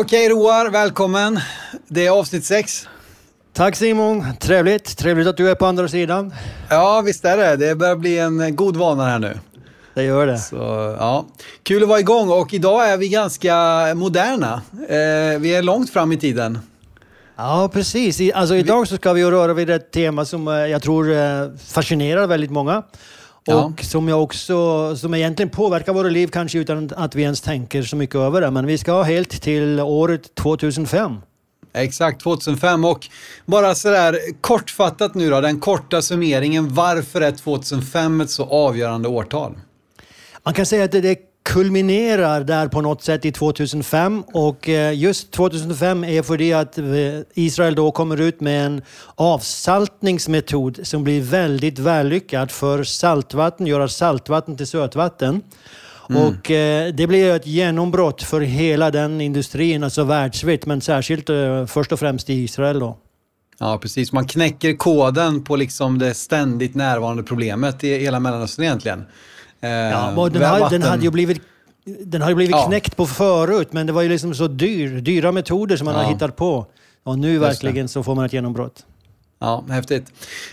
Okej Roar, välkommen. Det är avsnitt sex. Tack Simon, trevligt. Trevligt att du är på andra sidan. Ja, visst är det. Det börjar bli en god vana här nu. Det gör det. Så, ja. Kul att vara igång och idag är vi ganska moderna. Eh, vi är långt fram i tiden. Ja, precis. Alltså, idag så ska vi röra vid ett tema som eh, jag tror eh, fascinerar väldigt många. Ja. Och som, jag också, som egentligen påverkar våra liv kanske utan att vi ens tänker så mycket över det. Men vi ska helt till året 2005. Exakt, 2005 och bara sådär kortfattat nu då, den korta summeringen. Varför är 2005 ett så avgörande årtal? Man kan säga att det, det kulminerar där på något sätt i 2005 och eh, just 2005 är för det att eh, Israel då kommer ut med en avsaltningsmetod som blir väldigt vällyckad för saltvatten, göra saltvatten till sötvatten. Och eh, det blir ett genombrott för hela den industrin, alltså världsvitt, men särskilt först och främst i Israel då. Ja, precis. Man knäcker koden på liksom det ständigt närvarande problemet i hela Mellanöstern egentligen. Ja, och den, har, den hade ju blivit, den har ju blivit Ja. knäckt på förut, men det var ju liksom så dyr, dyra metoder som man Ja. har hittat på. Och nu verkligen så får man ett genombrott. Ja, häftigt.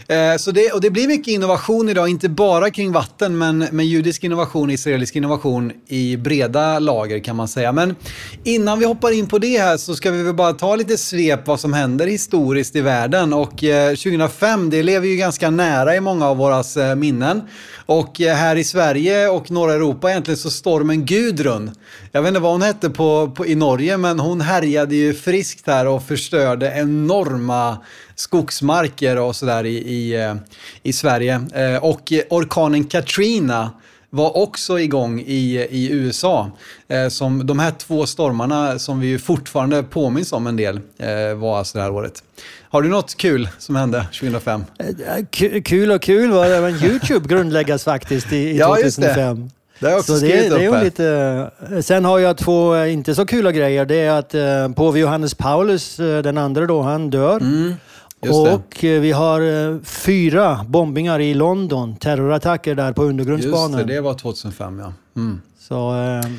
Eh, så det, och det blir mycket innovation idag, inte bara kring vatten, men med judisk innovation, israelisk innovation i breda lager kan man säga. Men innan vi hoppar in på det här så ska vi väl bara ta lite svep vad som händer historiskt i världen. Och eh, 2005, det lever ju ganska nära i många av våra eh, minnen. Och eh, här i Sverige och norra Europa egentligen så stormen Gudrun. Jag vet inte vad hon hette på, på, i Norge, men hon härjade ju friskt här och förstörde enorma skogsmarker och sådär i, i, eh, i Sverige. Eh, Och orkanen Katrina var också igång i, i USA. Eh, Som de här två stormarna som vi fortfarande påminns om en del eh, var alltså det här året. Har du något kul som hände 2005? Eh, ku- Kul och kul var det, men Youtube grundläggas faktiskt i, i Ja, just det. 2005. Det har jag också Så det, skrivit det är upp ju här. lite... Sen har jag två inte så kula grejer. Det är att eh, påve Johannes Paulus, den andra då, han dör. Mm, det. Och eh, vi har eh, fyra bombningar i London, terrorattacker där på Just undergrundsbanan. det, det var 2005 ja. Mm. Så, eh,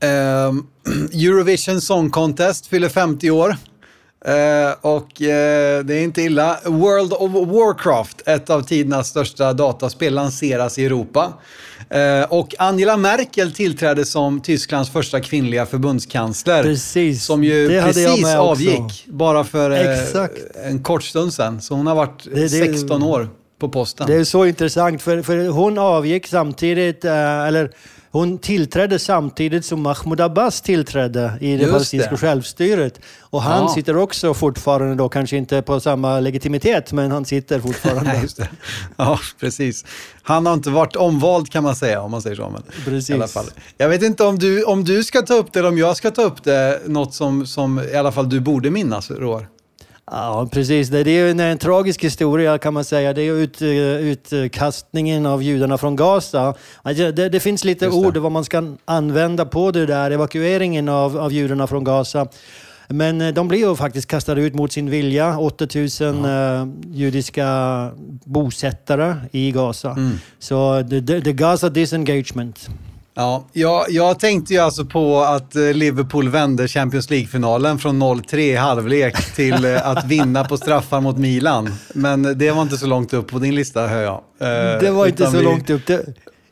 Ehm, Eurovision Song Contest fyller 50 år. Eh, och eh, det är inte illa. World of Warcraft, ett av tidernas största dataspel, lanseras i Europa. Eh, och Angela Merkel tillträdde som Tysklands första kvinnliga förbundskansler. Precis, Som ju det hade jag precis med också. avgick bara för en kort stund sedan. Så hon har varit Det- det- 16 år på posten. Det är så intressant, för, för hon avgick samtidigt, eller hon tillträdde samtidigt som Mahmoud Abbas tillträdde i det Just palestinska det. självstyret. Och han Ja. sitter också fortfarande då, kanske inte på samma legitimitet, men han sitter fortfarande. Ja, precis. Han har inte varit omvald kan man säga, om man säger så. Men Precis. I alla fall. Jag vet inte om du, om du ska ta upp det eller om jag ska ta upp det, något som, som i alla fall du borde minnas, Roar. Ja, precis. Det är ju en, en tragisk historia kan man säga. Det är ut, eh, utkastningen av judarna från Gaza. Det, det finns lite Just det. ord vad man ska använda på det där, evakueringen av, av judarna från Gaza. Men eh, de blev faktiskt kastade ut mot sin vilja, 8000 eh, judiska bosättare i Gaza. Mm. Så the, the, the Gaza disengagement. Ja, jag, jag tänkte ju alltså på att eh, Liverpool vände Champions League-finalen från 0-3 i halvlek till eh, att vinna på straffar mot Milan. Men det var inte så långt upp på din lista, hör jag. Eh, Det var inte utan så vi- långt upp. Det,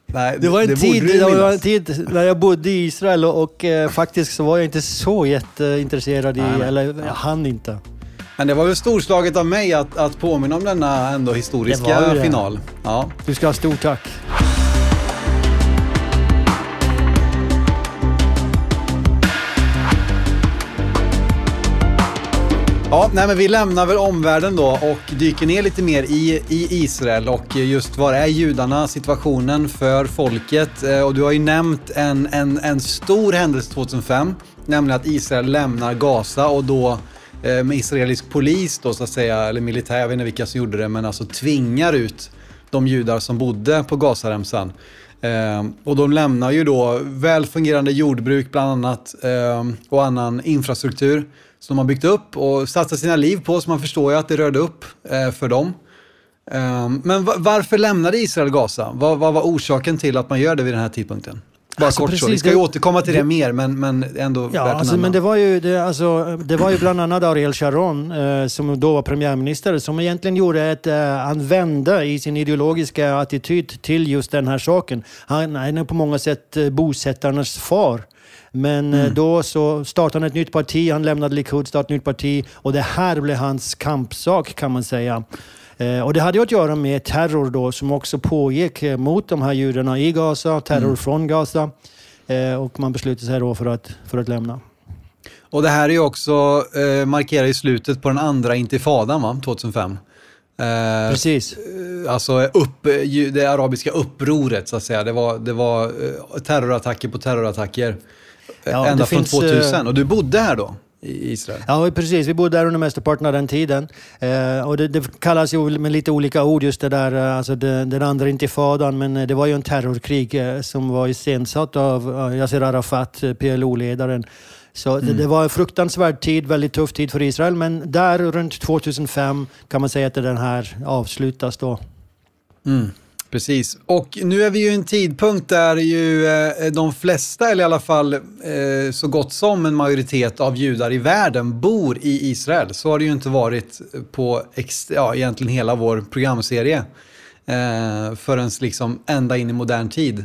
Nej, Det var en, borde tid, det var en tid när jag bodde i Israel och, och eh, faktiskt så var jag inte så jätteintresserad i, Nej, nej. eller jag hann inte. Men det var väl storslaget av mig att, att påminna om denna ändå Det historiska det. final. Ja. Du ska ha stort tack. Ja, nej, men vi lämnar väl omvärlden då och dyker ner lite mer i, i Israel och just var är judarna, situationen för folket. Eh, och du har ju nämnt en, en, en stor händelse 2005, nämligen att Israel lämnar Gaza och då eh, med israelisk polis då så att säga, eller militär, jag vet inte vilka som gjorde det, men alltså tvingar ut de judar som bodde på Gazaremsan. Eh, och de lämnar ju då väl fungerande jordbruk bland annat eh, och annan infrastruktur som de har byggt upp och satsat sina liv på, så man förstår ju att det rörde upp eh, för dem. Eh, men va- varför lämnade Israel Gaza? Vad, vad var orsaken till att man gör det vid den här tidpunkten? Bara Alltså, kort så. precis, Vi ska ju det- återkomma till det mer, men, men ändå Ja, värt att alltså, nämna. men det var, ju, det, alltså, det var ju bland annat Ariel Sharon, eh, som då var premiärminister, som egentligen gjorde ett... Eh, han vände i sin ideologiska attityd till just den här saken. Han, han är på många sätt eh, bosättarnas far. Men Mm. eh, då så startade han ett nytt parti, han lämnade Likud, startade ett nytt parti och det här blev hans kampsak kan man säga. Eh, och det hade ju att göra med terror då som också pågick eh, mot de här judarna i Gaza, terror Mm. från Gaza. Och man beslutade sig då för att, för att lämna. Och det här är ju också, eh, markerar ju slutet på den andra intifadan, va? 2005. Eh, Precis. Alltså upp, det arabiska upproret, så att säga. Det var, det var terrorattacker på terrorattacker. Eh, Ja, ända från finns, 2000. Och du bodde här då, i Israel? Ja, precis. Vi bodde där under mesteparten av den tiden. Eh, och det, det kallas ju med lite olika ord just det där, eh, alltså det, den andra intifadan, men eh, det var ju en terrorkrig eh, som var iscensatt av eh, Yasser Arafat, eh, PLO-ledaren. Så det, det var en fruktansvärd tid, väldigt tuff tid för Israel, men där runt 2005 kan man säga att den här avslutas då. Mm, precis. Och nu är vi ju i en tidpunkt där ju eh, de flesta, eller i alla fall eh, så gott som en majoritet av judar i världen bor i Israel. Så har det ju inte varit på ja, egentligen hela vår programserie. Eh, förrän liksom ända in i modern tid.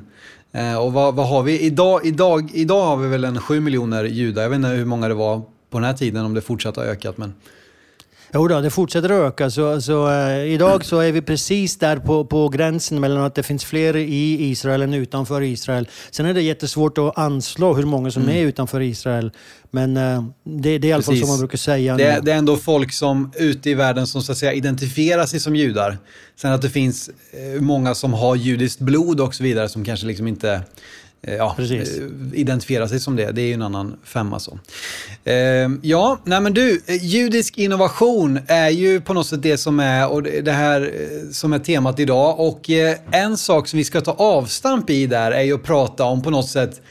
Eh, och vad, vad har vi? Idag, idag, idag har vi väl en 7 miljoner judar. Jag vet inte hur många det var på den här tiden, om det fortsatt har ökat. Men... Jo då, det fortsätter att öka. Så, så, eh, idag så är vi precis där på, på gränsen mellan att det finns fler i Israel än utanför Israel. Sen är det jättesvårt att anslå hur många som är utanför Israel. Men eh, det, det är i alla fall som man brukar säga. Det, det är ändå folk som ute i världen som så att säga identifierar sig som judar. Sen att det finns eh, många som har judiskt blod och så vidare som kanske liksom inte ja, Precis. eh, identifierar sig som det. Det är ju en annan femma så. Eh, ja, nej men du, eh, judisk innovation är ju på något sätt det som är, och det här eh, som är temat idag. Och eh, en sak som vi ska ta avstamp i där är ju att prata om på något sätt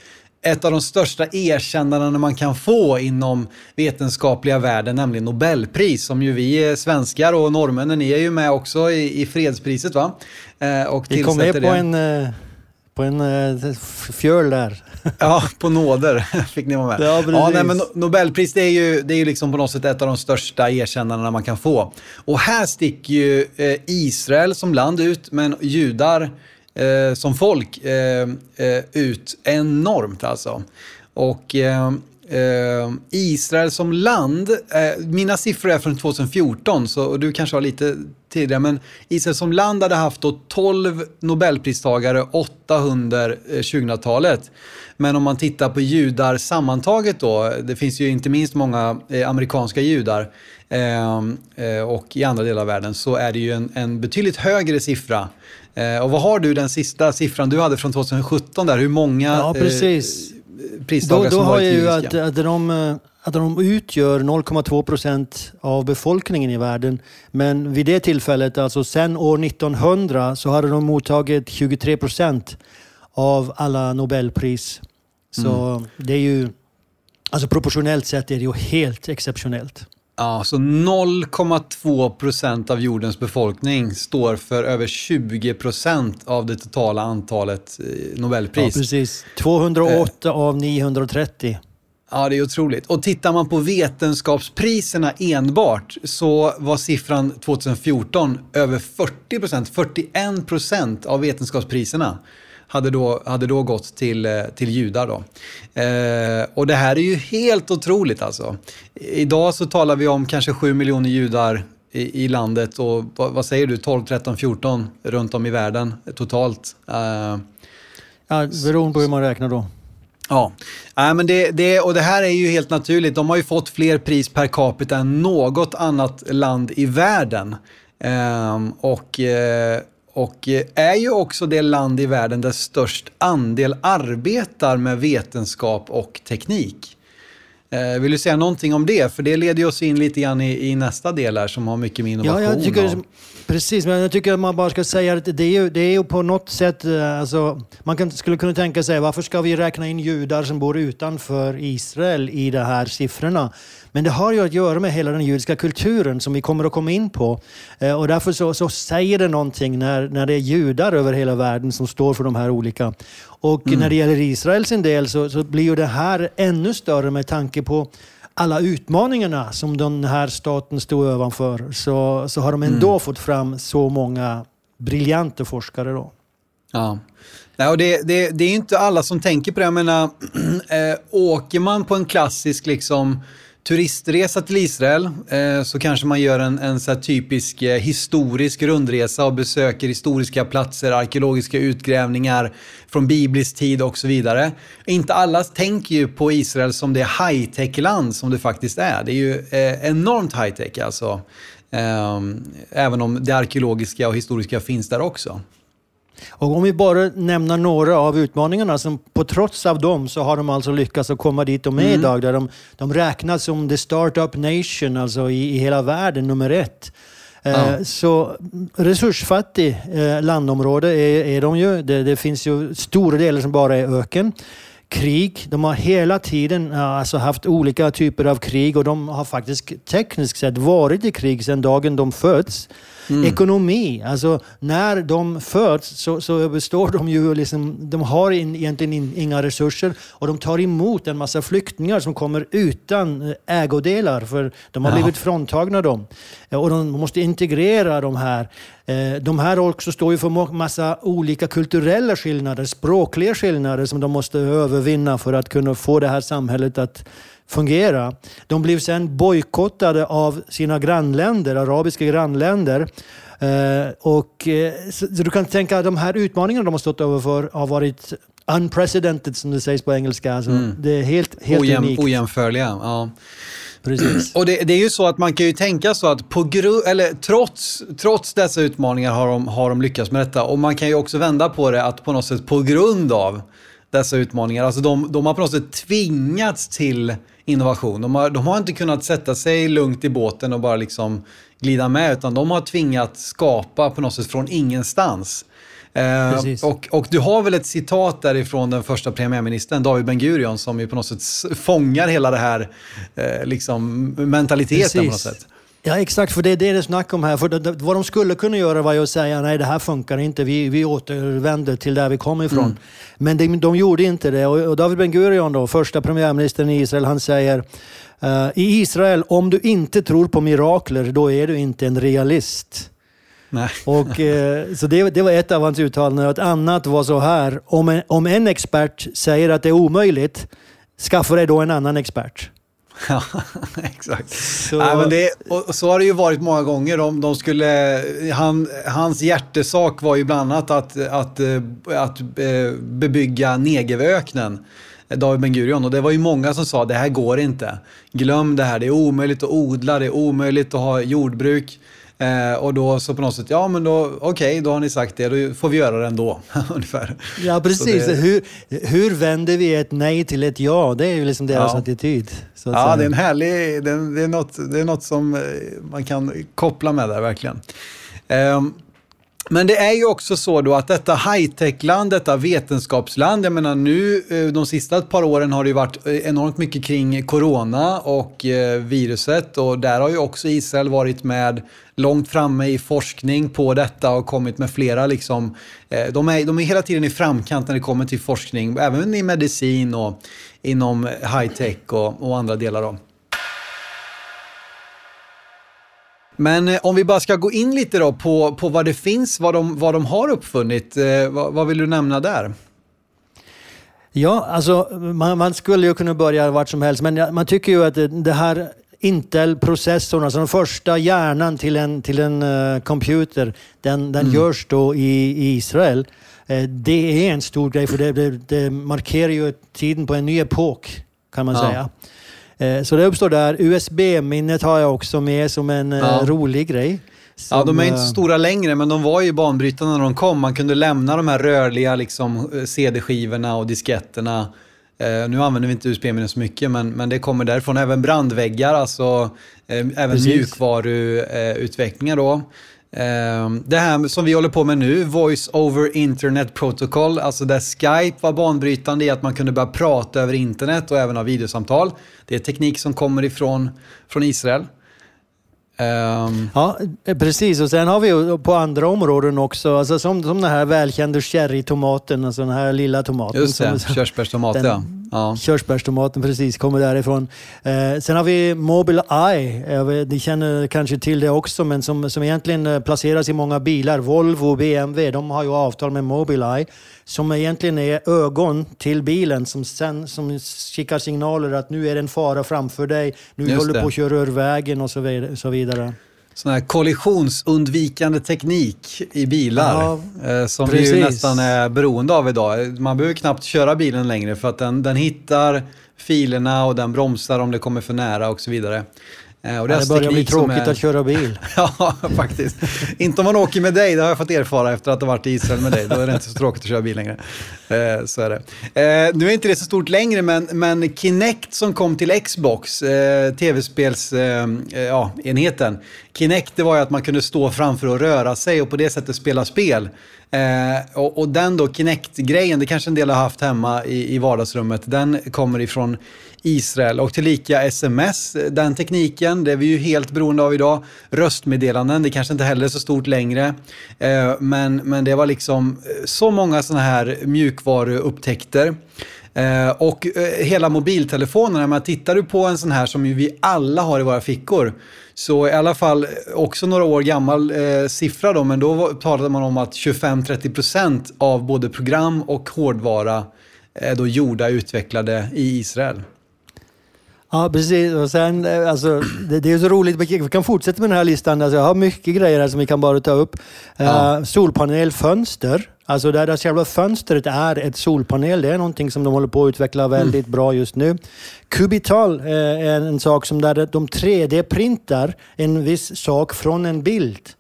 ett av de största erkännandena man kan få inom vetenskapliga världen, nämligen Nobelpris, som ju vi eh, svenskar och norrmännen, ni är ju med också i, i fredspriset va? Eh, och Vi kom med på det. en, eh, på en eh, fjöl där. Ja, på nåder fick ni vara med. Ja, precis. nej, men No- Nobelpris det är, ju, det är ju liksom på något sätt ett av de största erkännandena man kan få. Och här sticker ju eh, Israel som land ut, men judar eh, som folk eh, ut enormt alltså. Och Israel som land, mina siffror är från 2014, så, du kanske har lite tidigare, men Israel som land hade haft då 12 Nobelpristagare, 800 eh, 2000-talet. Men om man tittar på judar sammantaget då, det finns ju inte minst många eh, amerikanska judar eh, eh, och i andra delar av världen, så är det ju en, en betydligt högre siffra. Eh, och vad har du den sista siffran du hade från 2017 där? Hur många Ja, precis. eh, Då, pristagare då som har varit jag ju judiska? att, att, de, eh, att de utgör 0,2 procent av befolkningen i världen. Men vid det tillfället, alltså sen år 1900, så hade de mottagit 23 procent av alla Nobelpris. Så Mm. det är ju, alltså proportionellt sett är det ju helt exceptionellt. Ja, så 0,2 procent av jordens befolkning står för över 20 procent av det totala antalet eh, Ja, Nobelpris. precis. 208 av 930. Ja, det är otroligt. Och tittar man på vetenskapspriserna enbart så var siffran 2014 över 40 procent. 41 procent av vetenskapspriserna hade då, hade då gått till, eh, till judar. Då. Eh, och det här är ju helt otroligt alltså. Idag så talar vi om kanske 7 miljoner judar i, i landet och vad, vad säger du, 12, 13, 14 runt om i världen totalt. Eh, Ja, beroende på hur man räknar då. Ja, Nej, men det, det, och det här är ju helt naturligt. De har ju fått fler pris per capita än något annat land i världen. Ehm, och, eh, och eh, är ju också det land i världen där störst andel arbetar med vetenskap och teknik. Eh, vill du säga någonting om det? För det leder oss in lite grann i, i nästa del här som har mycket med innovation Ja, jag tycker, precis. Men jag tycker att man bara ska säga att det är ju, det är ju på något sätt... eh, Alltså, man kan, skulle kunna tänka sig varför ska vi räkna in judar som bor utanför Israel i de här siffrorna? Men det har ju att göra med hela den judiska kulturen som vi kommer att komma in på. Eh, och därför så, så säger det någonting när, när det är judar över hela världen som står för de här olika. Och mm. när det gäller Israel sin del så, så blir ju det här ännu större med tanke på alla utmaningarna som den här staten stod ovanför så, så har de ändå mm. fått fram så många briljanta forskare. Då. Ja. Nej, och det, det, det är inte alla som tänker på det. Jag menar, äh, åker man på en klassisk liksom, turistresa till Israel eh, så kanske man gör en, en så typisk eh, historisk rundresa och besöker historiska platser, arkeologiska utgrävningar från biblisk tid och så vidare. Inte alla tänker ju på Israel som det high-tech-land som det faktiskt är. Det är ju eh, enormt high-tech alltså. Ehm, även om det arkeologiska och historiska finns där också. Och om vi bara nämner några av utmaningarna, som på trots av dem så har de alltså lyckats att komma dit de är mm. idag. Där de, de räknas som the startup nation, alltså i, i hela världen, nummer ett. Eh, ja. Så resursfattig eh, landområde är, är de ju. Det, det, finns ju stora delar som bara är öken. Krig, de har hela tiden alltså haft olika typer av krig och de har faktiskt tekniskt sett varit i krig sedan dagen de föds. Mm. Ekonomi, alltså när de föds så, så består de ju liksom, de har in, egentligen in, inga resurser och de tar emot en massa flyktingar som kommer utan eh, ägodelar för de har ja. blivit fråntagna dem. Och de måste integrera de här. Eh, de här också står ju för massa olika kulturella skillnader, språkliga skillnader som de måste övervinna för att kunna få det här samhället att fungera. De blev sen bojkottade av sina grannländer, arabiska grannländer. Eh, och, eh, så, så du kan tänka att de här utmaningarna de har stått överför har varit unprecedented som det sägs på engelska. Alltså, mm. Det är helt, helt Ojäm, unikt. Ojämförliga. Ja. Precis. Och det, det, är ju så att man kan ju tänka så att på gru, eller trots, trots dessa utmaningar har de, har de lyckats med detta. Och man kan ju också vända på det att på något sätt på grund av dessa utmaningar, alltså de, de har på något sätt tvingats till innovation. De har, de har inte kunnat sätta sig lugnt i båten och bara liksom glida med, utan de har tvingat skapa på något sätt från ingenstans. Eh, och, och du har väl ett citat därifrån den första premiärministern, David Ben Gurion, som ju på något sätt fångar hela det här eh, liksom, mentaliteten Precis. på något sätt. Ja exakt, för det är det det snackar om här. För det, vad de skulle kunna göra var ju att säga nej det här funkar inte, vi, vi återvänder till där vi kom ifrån. Mm. Men de, de gjorde inte det. Och, och David Ben Gurion, då, första premiärministern i Israel, han säger uh, i Israel, om du inte tror på mirakler, då är du inte en realist. Nej. Och, eh, så det, det, var ett av hans uttalanden. Ett annat var så här, om en, om en expert säger att det är omöjligt, skaffa dig då en annan expert. Ja, exakt. Så... Nej, men det, och så har det ju varit många gånger. De, de skulle, han, hans hjärtesak var ju bland annat att, att, eh, att, att eh, bebygga Negevöknen. David Ben Gurion och det var ju många som sa det här går inte. Glöm det här, det är omöjligt att odla, det är omöjligt att ha jordbruk. Eh, och då så på något sätt, ja men då, okej, okay, då har ni sagt det, då får vi göra det ändå. ungefär. Ja, precis. Det... Hur, hur vänder vi ett nej till ett ja? Det är ju liksom deras ja. attityd. ja, säga. det är en härlig, det är, det, är något, det är något som eh, man kan koppla med där verkligen. Eh, men det är ju också så då att detta high-tech-land, detta vetenskapsland, jag menar nu eh, de sista ett par åren har det ju varit eh, enormt mycket kring corona och eh, viruset och där har ju också Israel varit med långt framme i forskning på detta och kommit med flera liksom, de är, de är hela tiden i framkant när det kommer till forskning, även i medicin och inom high-tech och, och andra delar då. Men eh, om vi bara ska gå in lite då på, på vad det finns, vad de, vad de har uppfunnit. Eh, vad, vad, vill du nämna där? Ja, alltså man, man, skulle ju kunna börja vart som helst, men man tycker ju att det, det här Intel-processorn, alltså den första hjärnan till en, till en uh, computer, den, den mm. görs då i, i Israel. Uh, det är en stor grej för det, det, det, markerar ju tiden på en ny epok, kan man ja. säga. Eh, så det uppstår där. USB-minnet har jag också med som en eh, ja. rolig grej. Som, ja, de är inte så eh, stora längre, men de var ju banbrytande när de kom. Man kunde lämna de här rörliga liksom, CD-skivorna och disketterna. Eh, nu använder vi inte USB-minnen så mycket, men, men det kommer därifrån. Även brandväggar, alltså eh, även mjukvaruutvecklingar då. Ehm, det här som vi håller på med nu, Voice over Internet Protocol, alltså där Skype var banbrytande i att man kunde börja prata över internet och även ha videosamtal. Det är teknik som kommer ifrån från Israel. Um... Ja, precis. Och sen har vi på andra områden också, alltså som, som den här välkända cherrytomaten, alltså den här lilla tomaten. Just det, körsbärstomat ja. ja. Körsbärstomaten, precis, kommer därifrån. Eh, sen har vi Mobile Eye, ni känner kanske till det också, men som, som egentligen eh, placeras i många bilar. Volvo BMW, de har ju avtal med Mobile Eye som egentligen är ögon till bilen som sen som skickar signaler att nu är det en fara framför dig, nu Just håller du på att köra ur vägen och så vidare. Sån här kollisionsundvikande teknik i bilar ja, eh, som precis. vi nästan är beroende av idag. Man behöver knappt köra bilen längre för att den, den hittar filerna och den bromsar om det kommer för nära och så vidare. Eh, och det, ja, det börjar bli tråkigt är... att köra bil. ja, faktiskt. inte om man åker med dig, det har jag fått erfara efter att ha varit i Israel med dig. Då är det inte så tråkigt att köra bil längre. Eh, så är det. Eh, nu är inte det så stort längre, men, men Kinect som kom till Xbox, eh, tv-spelsenheten. Eh, Kinect det var ju att man kunde stå framför och röra sig och på det sättet spela spel. Eh, och, och, den då, Kinect-grejen, det kanske en del har haft hemma i, i vardagsrummet, den kommer ifrån Israel och tillika sms, den tekniken, det är vi ju helt beroende av idag. Röstmeddelanden, det kanske inte heller är så stort längre. Eh, men, men det var liksom eh, så många sådana här mjukvaruupptäckter. Eh, och eh, hela mobiltelefonerna, men tittar du på en sån här som vi alla har i våra fickor, så i alla fall också några år gammal eh, siffra då, men då talade man om att 25-30% av både program och hårdvara är då gjorda, utvecklade i Israel. Ja, precis. Och sen, eh, alltså, det, det är så roligt. Vi kan fortsätta med den här listan. Alltså, jag har mycket grejer här som vi kan bara ta upp. Eh, ja. Uh, solpanelfönster. Alltså där, där själva fönstret är ett solpanel. Det är någonting som de håller på att utveckla mm. väldigt mm. bra just nu. Kubital uh, är en sak som där de 3D-printar en viss sak från en bild.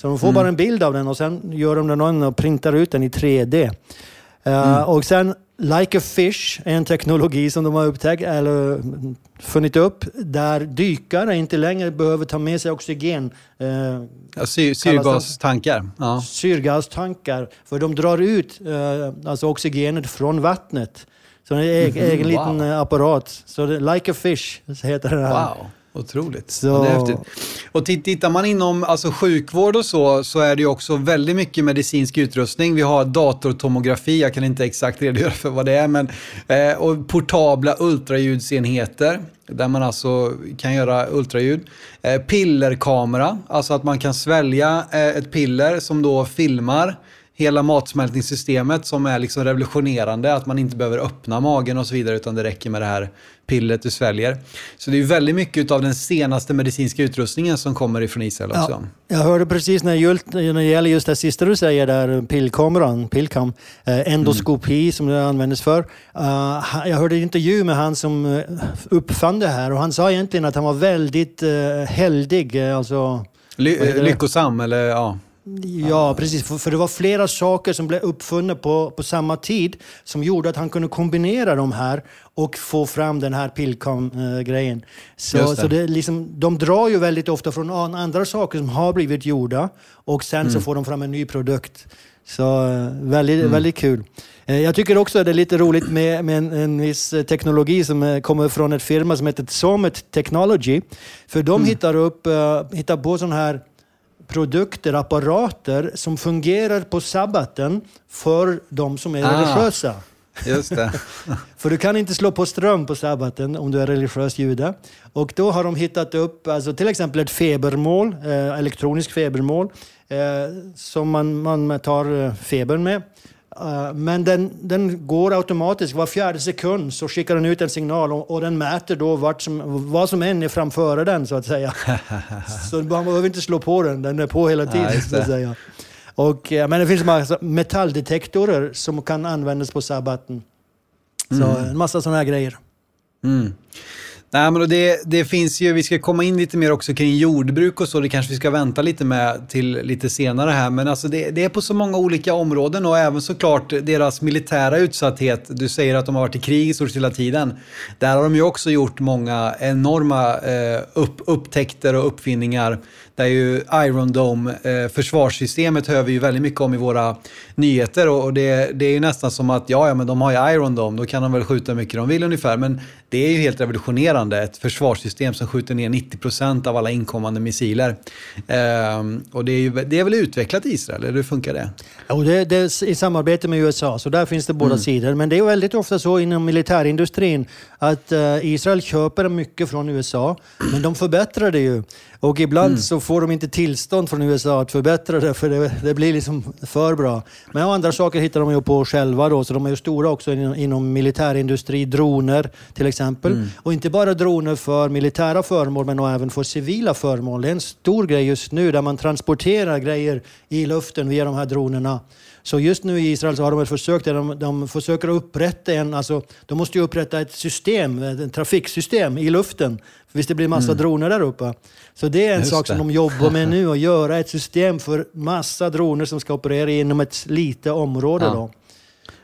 Så de får mm. bara en bild av den och sen gör de den och printar ut den i 3D. Uh, mm. Och sen Like a Fish är en teknologi som de har upptäckt, eller funnit upp, där dykare inte längre behöver ta med sig oxygen. Eh, ja, syr, syrgastankar. Ja. Syrgastankar, för de drar ut eh, alltså oxygenet från vattnet. Så det är en egen, mm, egen wow. liten apparat. Så det, Like a Fish heter det här. Wow. Otroligt. Så... Ja, det är häftigt. Och tittar man inom alltså, sjukvård och så, så är det ju också väldigt mycket medicinsk utrustning. Vi har datortomografi, jag kan inte exakt redogöra för vad det är, men eh, och portabla ultraljudsenheter där man alltså kan göra ultraljud. Eh, pillerkamera, alltså att man kan svälja eh, ett piller som då filmar hela matsmältningssystemet som är liksom revolutionerande. Att man inte behöver öppna magen och så vidare utan det räcker med det här pillret du sväljer. Så det är väldigt mycket av den senaste medicinska utrustningen som kommer ifrån Israel också. Ja, jag hörde precis när, just, när det gäller just det sista du säger där, pillkameran, pillkam, eh, endoskopi mm. som det användes för. Uh, jag hörde en intervju med han som eh, uppfann det här och han sa egentligen att han var väldigt uh, heldig. Alltså, Ly lyckosam eller ja. Ja, precis. För, för, det var flera saker som blev uppfunna på, på samma tid som gjorde att han kunde kombinera de här och få fram den här Pilcom-grejen. Så, det. så det liksom, de drar ju väldigt ofta från andra saker som har blivit gjorda och sen mm. så får de fram en ny produkt. Så eh, väldigt, mm. väldigt kul. Eh, jag tycker också att det är lite roligt med, med en, en viss teknologi som eh, kommer från ett firma som heter Summit Technology. För de mm. hittar, upp, hittar på sådana här produkter, apparater som fungerar på sabbaten för de som är ah, religiösa. Just det. för du kan inte slå på ström på sabbaten om du är religiös jude. Och då har de hittat upp alltså till exempel ett febermål, eh, elektroniskt febermål, eh, som man, man tar eh, febern med. Eh, men den, den går automatiskt. Var fjärde sekund så skickar den ut en signal och, och den mäter då vart som, vad som än är framför den så att säga. så man behöver inte slå på den, den är på hela tiden. Ja, så att säga. Och, eh, men det finns massa metalldetektorer som kan användas på sabbaten. Så mm. en massa sådana här grejer. Mm. Nej, men det, det finns ju, vi ska komma in lite mer också kring jordbruk och så, det kanske vi ska vänta lite med till lite senare här. Men alltså det, det är på så många olika områden och även såklart deras militära utsatthet. Du säger att de har varit i krig i stort hela tiden. Där har de ju också gjort många enorma eh, upp, upptäckter och uppfinningar där ju Iron Dome, eh, hör vi ju väldigt mycket om i våra nyheter. Och det, det är ju nästan som att, ja, ja, men de har ju Iron Dome, då kan de väl skjuta hur mycket de vill ungefär. Men det är ju helt revolutionerande, ett försvarssystem som skjuter ner 90% av alla inkommande missiler. Eh, och det är, ju, det är väl utvecklat i Israel, eller hur funkar det? Och det, det är i samarbete med USA, så där finns det båda mm. sidor. Men det är väldigt ofta så inom militärindustrin att uh, Israel köper mycket från USA, men de förbättrar det ju. Och ibland mm. så får de inte tillstånd från USA att förbättra det, för det, det, blir liksom för bra. Men andra saker hittar de ju på själva då, så de är ju stora också inom, inom militärindustri, droner till exempel. Mm. Och inte bara droner för militära föremål, men även för civila föremål. Det är en stor grej just nu där man transporterar grejer i luften via de här dronerna. Så just nu i Israel så har de ett försök där de, de försöker upprätta en, alltså de måste ju upprätta ett system, ett trafiksystem i luften. För visst det blir massa mm. droner där uppe. Så det är en just sak det. som de jobbar med nu, att göra ett system för massa droner som ska operera inom ett litet område. Ja. Då.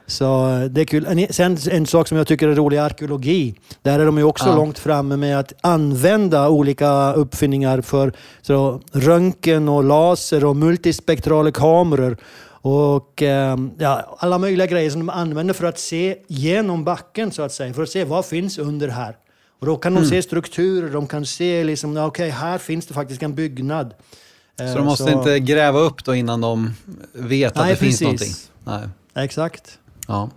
Så eh, det är kul. Sen en sak som jag tycker är rolig är arkeologi. Där är de ju också ja. långt framme med att använda olika uppfinningar för så, röntgen och laser och multispektrala kameror och eh, ja, alla möjliga grejer som de använder för att se genom backen så att säga. För att se vad finns under här. Och då kan de mm. se strukturer, de kan se liksom, okej okay, här finns det faktiskt en byggnad. Så de eh, måste så... inte gräva upp då innan de vet att det precis. finns någonting? Nej, exakt. Ja.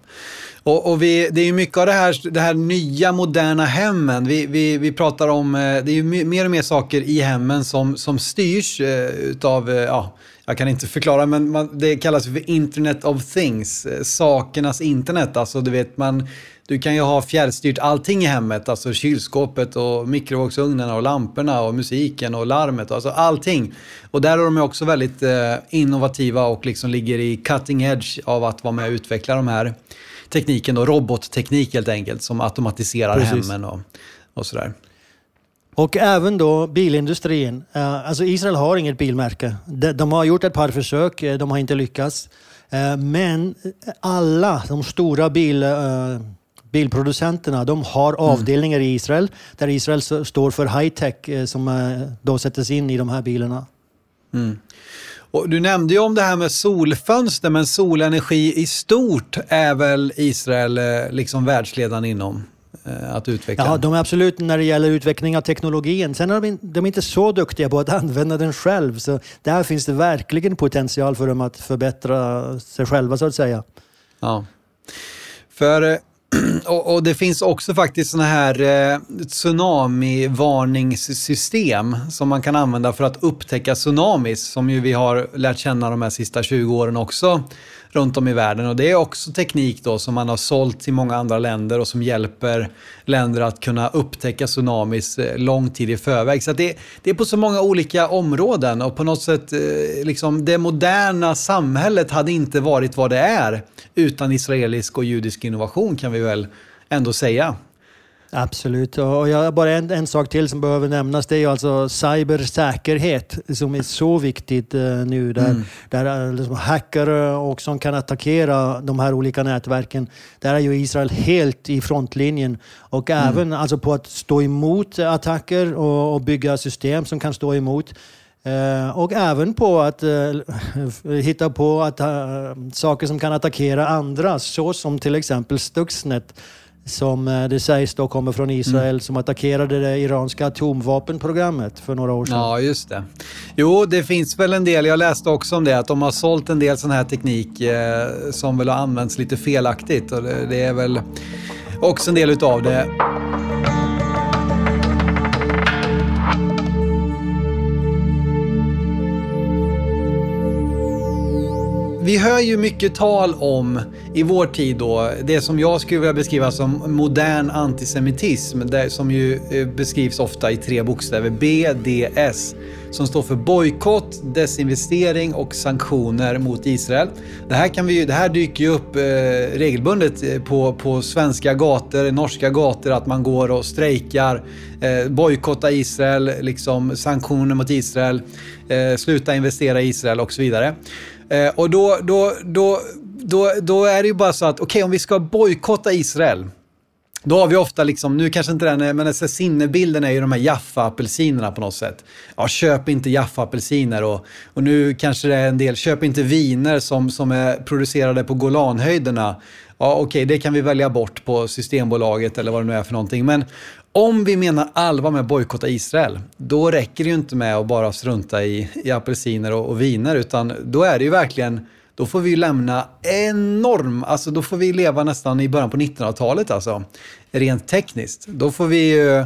Och, och vi, det är ju mycket av det här, det här nya moderna hemmen. Vi, vi, vi pratar om, eh, det är ju mer och mer saker i hemmen som, som styrs eh, utav, ja, jag kan inte förklara, men man, det kallas för Internet of Things, eh, sakernas internet. Alltså du vet, man, du kan ju ha fjärrstyrt allting i hemmet, alltså kylskåpet och mikrovågsugnarna och lamporna och musiken och larmet, alltså allting. Och där är de också väldigt eh, innovativa och liksom ligger i cutting edge av att vara med och utveckla de här tekniken, och robotteknik helt enkelt, som automatiserar Precis. hemmen och, och sådär. Och även då bilindustrin. Uh, alltså Israel har inget bilmärke. De, har gjort ett par försök, eh, de har inte lyckats. Uh, men alla de stora bil, bilproducenterna de har mm. avdelningar i Israel där Israel står för high-tech som då sätts in i de här bilarna. Mm. Och du nämnde ju om det här med solfönster, men solenergi i stort är väl Israel liksom världsledande inom? Eh, att utveckla? Ja, de är absolut när det gäller utveckling av teknologin. Sen är de, de är inte så duktiga på att använda den själv. Så där finns det verkligen potential för dem att förbättra sig själva så att säga. Ja. För eh, och, och, det finns också faktiskt sådana här eh, tsunamivarningssystem som man kan använda för att upptäcka tsunamis som ju vi har lärt känna de här sista 20 åren också runt om i världen. Och det är också teknik då som man har sålt till många andra länder och som hjälper länder att kunna upptäcka tsunamis eh, lång tid i förväg. Så det, det, är på så många olika områden och på något sätt, eh, liksom, det moderna samhället hade inte varit vad det är utan israelisk och judisk innovation kan vi väl ändå säga. Absolut. Och jag, bara en, en sak till som behöver nämnas. Det är ju alltså cybersäkerhet som är så viktigt uh, nu. Där, mm. där liksom hackare och som kan attackera de här olika nätverken. Där är ju Israel helt i frontlinjen. Och mm. även alltså på att stå emot attacker och, och bygga system som kan stå emot. Uh, och även på att uh, hitta på att, saker som kan attackera andra, så som till exempel Stuxnet som eh, det sägs då kommer från Israel mm. som attackerade det iranska atomvapenprogrammet för några år sedan. Ja, just det. Jo, det finns väl en del, jag läste också om det, att de har sålt en del sån här teknik eh, som väl har använts lite felaktigt och det, det är väl också en del utav det. Vi hör ju mycket tal om, i vår tid då, det som jag skulle vilja beskriva som modern antisemitism, det, som ju eh, beskrivs ofta i tre bokstäver, BDS, som står för bojkott, desinvestering och sanktioner mot Israel. Det här, kan vi, det här dyker ju upp eh, regelbundet eh, på, på svenska gator, norska gator, att man går och strejkar, eh, bojkotta Israel, liksom sanktioner mot Israel, eh, sluta investera i Israel och så vidare. Eh, och då, då, då, då, då är det ju bara så att, okej okay, om vi ska bojkotta Israel, Då har vi ofta, liksom, nu kanske inte den är, men alltså, sinnebilden är ju de här Jaffa-apelsinerna på något sätt. Ja, köp inte Jaffa-apelsiner och, och nu kanske det är en del, köp inte viner som, som är producerade på Golanhöjderna. Ja, okej, okay, det kan vi välja bort på Systembolaget eller vad det nu är för någonting. Men om vi menar allvar med att bojkotta Israel, då räcker det ju inte med att bara strunta i, i apelsiner och, och viner, utan då är det ju verkligen då får vi lämna enorm, alltså då får vi leva nästan i början på 1900-talet alltså. Rent tekniskt. Då får vi ju eh,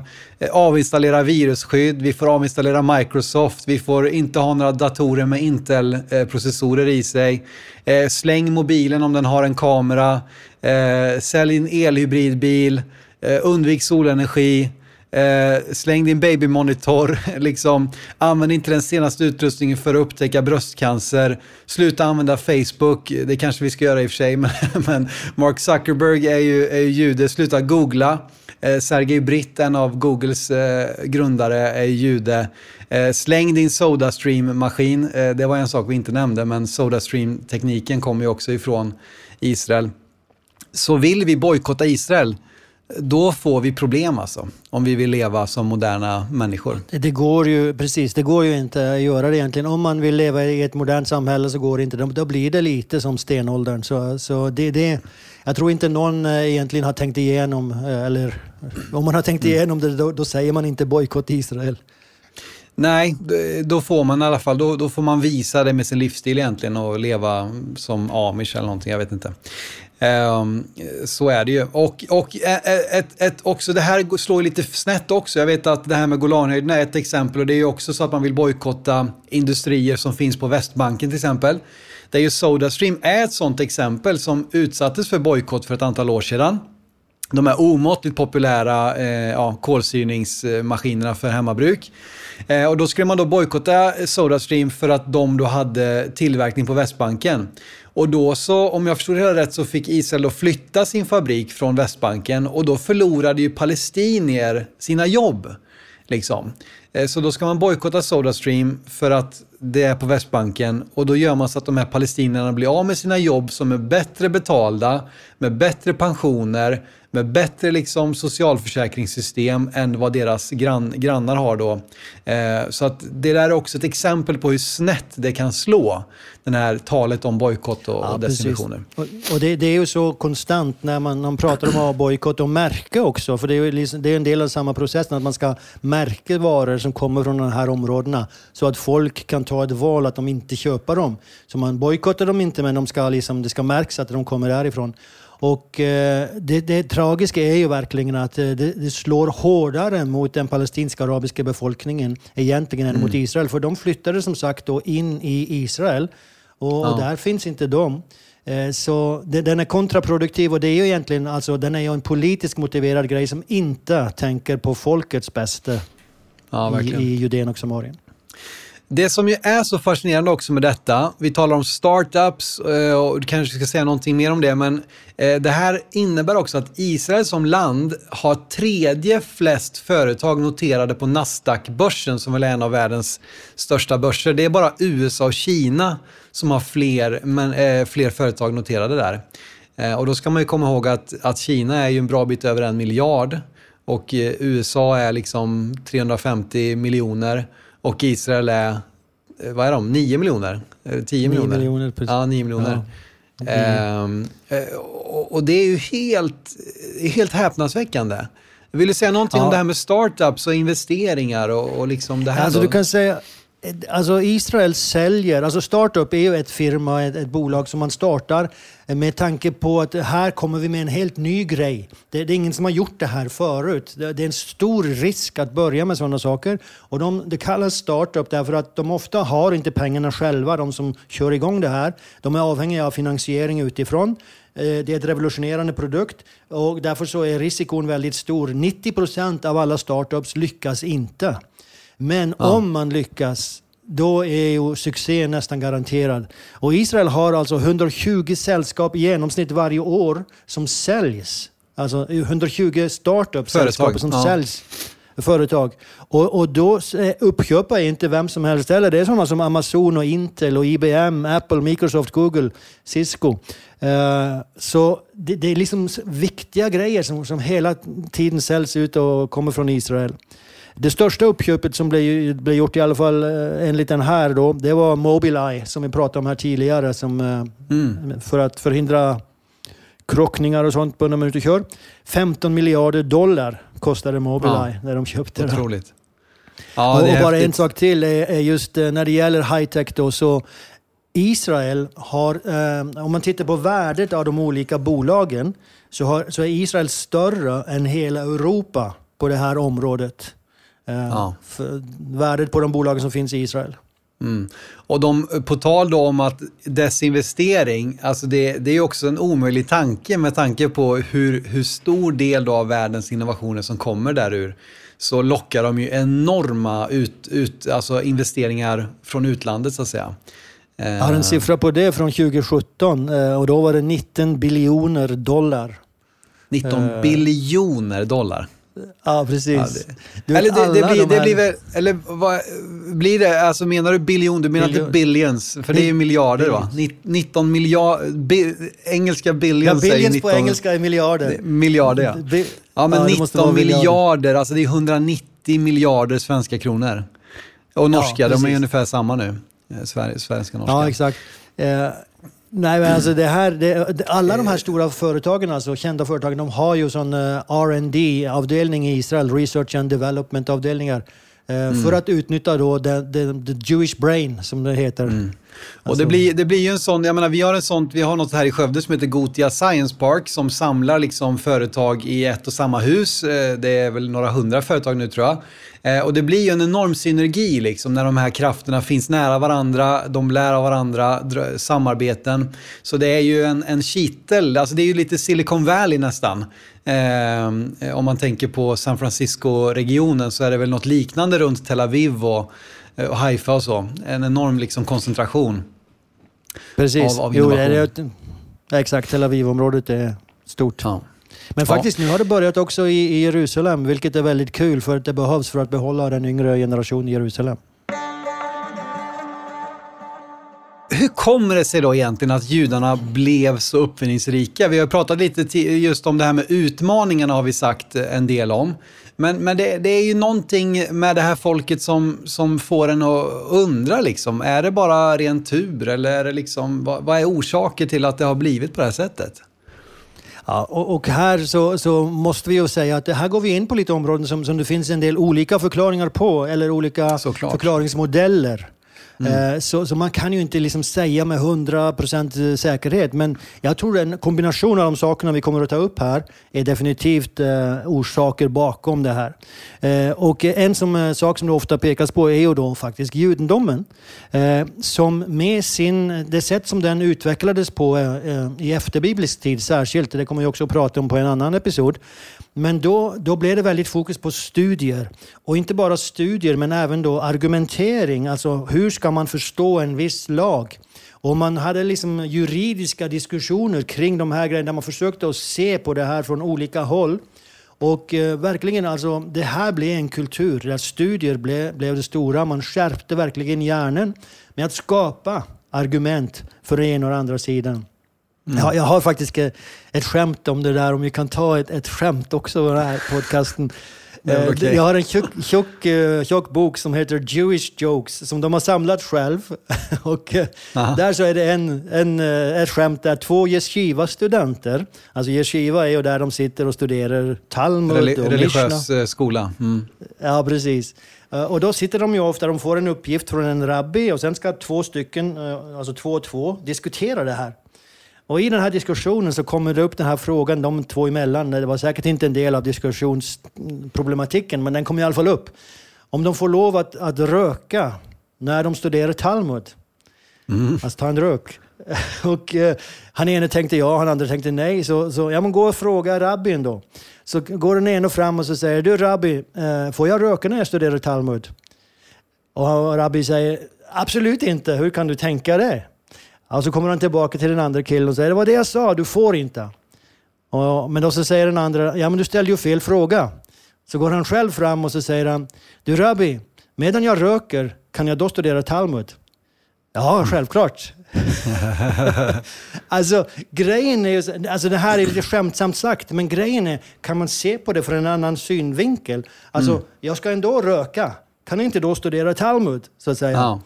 avinstallera virusskydd, vi får avinstallera Microsoft, vi får inte ha några datorer med Intel-processorer i sig. Eh, släng mobilen om den har en kamera. Eh, sälj en elhybridbil. Eh, undvik solenergi. Eh, släng din babymonitor, liksom. Använd inte den senaste utrustningen för att upptäcka bröstcancer. Sluta använda Facebook, det kanske vi ska göra i och för sig, men, men Mark Zuckerberg är ju, är ju jude. Sluta googla. Eh, Sergej Britt, en av Googles eh, grundare, är jude. Eh, släng din Sodastream-maskin. Eh, det var en sak vi inte nämnde, men Sodastream-tekniken kommer ju också ifrån Israel. Så vill vi bojkotta Israel, då får vi problem alltså. Om vi vill leva som moderna människor. Det går ju, precis, det går ju inte att göra det egentligen. Om man vill leva i ett modernt samhälle så går det inte. Då blir det lite som stenåldern. Så, så det, det, jag tror inte någon eh, egentligen har tänkt igenom, eh, eller om man har tänkt mm. igenom det, då, då säger man inte bojkott Israel. Nej, då får man i alla fall, då, då, får man visa det med sin livsstil egentligen och leva som amish eller någonting, jag vet inte. Ehm, så är det ju. Och, och eh, eh, ett, ett, också, det här slår lite snett också. Jag vet att det här med Golanhöjden är ett exempel och det är ju också så att man vill bojkotta industrier som finns på Västbanken till exempel. Där ju Sodastream är ett sånt exempel som utsattes för bojkott för ett antal år sedan. De här omåttligt populära eh, ja, kolsyrningsmaskinerna för hemmabruk. Eh, och då skulle man då bojkotta Sodastream för att de då hade tillverkning på Västbanken. Och då så, om jag förstod det hela rätt, så fick Israel då flytta sin fabrik från Västbanken och då förlorade ju palestinier sina jobb. Liksom. Eh, så då ska man bojkotta Sodastream för att det är på Västbanken och då gör man så att de här palestinierna blir av med sina jobb som är bättre betalda, med bättre pensioner, med bättre liksom socialförsäkringssystem än vad deras grann, grannar har då. Eh, så att det där är också ett exempel på hur snett det kan slå, det här talet om bojkott och, ja, och destinationer. Och, och det, det, är ju så konstant när man, man pratar om bojkott och märke också, för det är ju liksom, det är en del av samma process, att man ska märka varor som kommer från de här områdena så att folk kan ta ett val att de inte köper dem. Så man bojkottar dem inte, men de ska liksom, det ska märkas att de kommer därifrån. Och eh, det, det tragiska är ju verkligen att eh, det, det, slår hårdare mot den palestinska arabiska befolkningen egentligen än mm. mot Israel. För de flyttade som sagt då in i Israel och, ja. och där finns inte de. Eh, så den är kontraproduktiv och det är ju egentligen alltså, den är ju en politiskt motiverad grej som inte tänker på folkets bästa ja, i, i Judeen och Samarien. Det som ju är så fascinerande också med detta, vi talar om startups eh, och du kanske ska säga någonting mer om det, men eh, det här innebär också att Israel som land har tredje flest företag noterade på Nasdaq-börsen som väl är en av världens största börser. Det är bara USA och Kina som har fler, men, eh, fler företag noterade där. Och då ska man ju komma ihåg att, att Kina är ju en bra bit över en miljard och USA är liksom 350 miljoner och Israel är, eh, vad är de, 9 miljoner? 10 miljoner? 9 miljoner, precis. Ja, 9 miljoner. Ja. Ehm, eh, och, det är ju helt, helt häpnadsväckande. Vill du säga någonting ja. om det här med startups och investeringar och, och liksom det här? Alltså, du kan säga, Eh, alltså Israel säljer, alltså startup är ju ett firma, ett, ett, bolag som man startar eh, med tanke på att här kommer vi med en helt ny grej. Det, det är ingen som har gjort det här förut. Det, det, är en stor risk att börja med sådana saker. Och de, det kallas startup därför att de ofta har inte pengarna själva, de som kör igång det här. De är avhängiga av finansiering utifrån. Eh, det är ett revolutionerande produkt och därför så är risken väldigt stor. 90 procent av alla startups lyckas inte. Men ja. om man lyckas, då är ju succé nästan garanterad. Och Israel har alltså 120 sällskap i genomsnitt varje år som säljs. Alltså 120 startups, sällskap som ja. säljs företag. Och, och då uppköpar inte vem som helst heller. Det är sådana som Amazon, och Intel, och IBM, Apple, Microsoft, Google, Cisco. Uh, så det, det, är liksom viktiga grejer som, som hela tiden säljs ut och kommer från Israel. Det största uppköpet som blev, blev gjort, i alla fall eh, enligt den här, då, det var Mobileye som vi pratade om här tidigare. Som, eh, mm. För att förhindra krockningar och sånt på när man är ute och kör. 15 miljarder dollar kostade Mobileye ja. när de köpte Otroligt. det. Ja, och, och bara en sak till är, är just eh, när det gäller high-tech då, så Israel har, eh, om man tittar på värdet av de olika bolagen, så, har, så är Israel större än hela Europa på det här området. Eh, ja. värdet på de bolagen som finns i Israel. Mm. Och de, på tal då om att desinvestering, alltså det, det är också en omöjlig tanke med tanke på hur, hur stor del av världens innovationer som kommer därur. Så lockar de ju enorma ut, ut, alltså investeringar från utlandet så att säga. Jag har en eh. siffra på det från 2017 eh, och då var det 19 biljoner dollar. 19 biljoner dollar? Ja, precis. Ja, det, eller det, det, blir, de det blir väl, eller vad blir det, alltså menar du biljon, du menar Billion. inte billions, för det är ju miljarder va? 19 miljarder, bi, engelska billions ja, billions 19, på engelska är miljarder. Miljarder ja. Bi, ja men ja, 19 miljarder, alltså det är 190 miljarder svenska kronor. Och norska, ja, de är ungefär samma nu. Eh, Sverige, svenska norska. Ja, exakt. Eh, Nej, men alltså det här, det, alla de här stora företagen, alltså kända företagen, de har ju sån eh, R&D avdelning i Israel, Research and Development avdelningar. Uh, mm. För att utnyttja då the, the, the, Jewish brain, som det heter. Mm. Och alltså, det, blir, det blir ju en sån, jag menar vi har en sån, vi har något här i Skövde som heter Gotia Science Park som samlar liksom företag i ett och samma hus. Eh, det är väl några hundra företag nu tror jag. Eh, och det blir ju en enorm synergi liksom när de här krafterna finns nära varandra, de lär av varandra, samarbeten. Så det är ju en, en kittel, alltså det är ju lite Silicon Valley nästan. Eh, om man tänker på San Francisco-regionen så är det väl något liknande runt Tel Aviv och, och Haifa och så. En enorm liksom koncentration. Precis, av, av jo, det är, exakt. Tel Aviv-området är stort. Ja. Men faktiskt nu har det börjat också i, i Jerusalem, vilket är väldigt kul för att det behövs för att behålla den yngre generationen i Jerusalem. Hur kommer det sig då egentligen att judarna blev så uppfinningsrika? Vi har pratat lite just om det här med utmaningarna har vi sagt en del om. Men, men det, det, är ju någonting med det här folket som, som får en att undra liksom. Är det bara ren tur eller är det liksom, vad, vad är orsaken till att det har blivit på det här sättet? Ja, och, och, här så, så, måste vi ju säga att här går vi in på lite områden som, som det finns en del olika förklaringar på, eller olika Såklart. förklaringsmodeller. Mm. Eh, så, så, man kan ju inte liksom säga med 100% eh, säkerhet. Men jag tror en kombination av de sakerna vi kommer att ta upp här är definitivt eh, orsaker bakom det här. Eh, och en som, eh, sak som det ofta pekas på är ju då faktiskt judendomen. Eh, som med sin, det sätt som den utvecklades på eh, i efterbiblisk tid särskilt, det kommer jag också att prata om på en annan episod. Men då, då blev det väldigt fokus på studier. Och inte bara studier, men även då argumentering. Alltså hur ska man förstå en viss lag? Och man hade liksom juridiska diskussioner kring de här grejerna. Man försökte att se på det här från olika håll. Och eh, verkligen, alltså, det här blev en kultur där studier blev, blev det stora. Man skärpte verkligen hjärnan med att skapa argument för den ena och andra sidan. Mm. Jag, jag, har faktiskt ett skämt om det där, om vi kan ta ett, ett skämt också i den här podcasten. Okay. Eh, jag har en tjock, tjock, eh, tjock, bok som heter Jewish Jokes som de har samlat själv. och eh, där så är det en, en, ett skämt där två yeshiva-studenter, alltså yeshiva är ju där de sitter och studerar Talmud Reli och Religiös Mishna. skola. Mm. Ja, precis. Och då sitter de ju ofta, de får en uppgift från en rabbi och sen ska två stycken, alltså två och två, diskutera det här. Och i den här diskussionen så kommer det upp den här frågan de två emellan. Det var säkert inte en del av diskussionsproblematiken, men den kom i alla fall upp. Om de får lov att, att röka när de studerar Talmud. Mm. Alltså ta en rök. och eh, han ene tänkte ja, han andra tänkte nej. Så, så ja, men gå och fråga rabbin då. Så går den ena fram och så säger du rabbi, eh, får jag röka när jag studerar Talmud? Och rabbi säger absolut inte, hur kan du tänka det? Och så kommer han tillbaka till den andra killen och säger det var det jag sa, du får inte. Och, men då så säger den andra, ja men du ställde ju fel fråga. Så går han själv fram och så säger han, du rabbi, medan jag röker kan jag då studera Talmud? Ja, självklart. alltså grejen är ju, alltså det här är lite skämtsamt sagt, men grejen är, kan man se på det från en annan synvinkel? Alltså, mm. jag ska ändå röka, kan jag inte då studera Talmud, så att säga? Ja.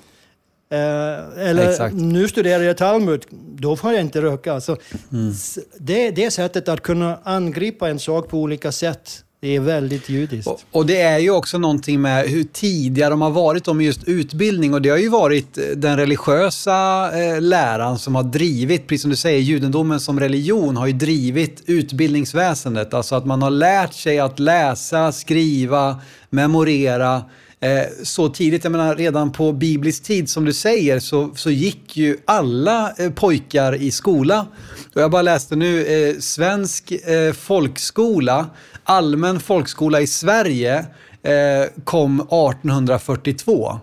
Eh, eller Exakt. nu studerar jag Talmud, då får jag inte röka. Alltså, mm. det, det sättet att kunna angripa en sak på olika sätt det är väldigt judiskt. Och, och, det är ju också någonting med hur tidiga de har varit om just utbildning och det har ju varit den religiösa eh, läran som har drivit, precis som du säger, judendomen som religion har ju drivit utbildningsväsendet. Alltså att man har lärt sig att läsa, skriva, memorera eh, så tidigt. Jag menar redan på biblisk tid som du säger så, så gick ju alla eh, pojkar i skola. Och jag bara läste nu, eh, svensk eh, folkskola allmän folkskola i Sverige eh, kom 1842.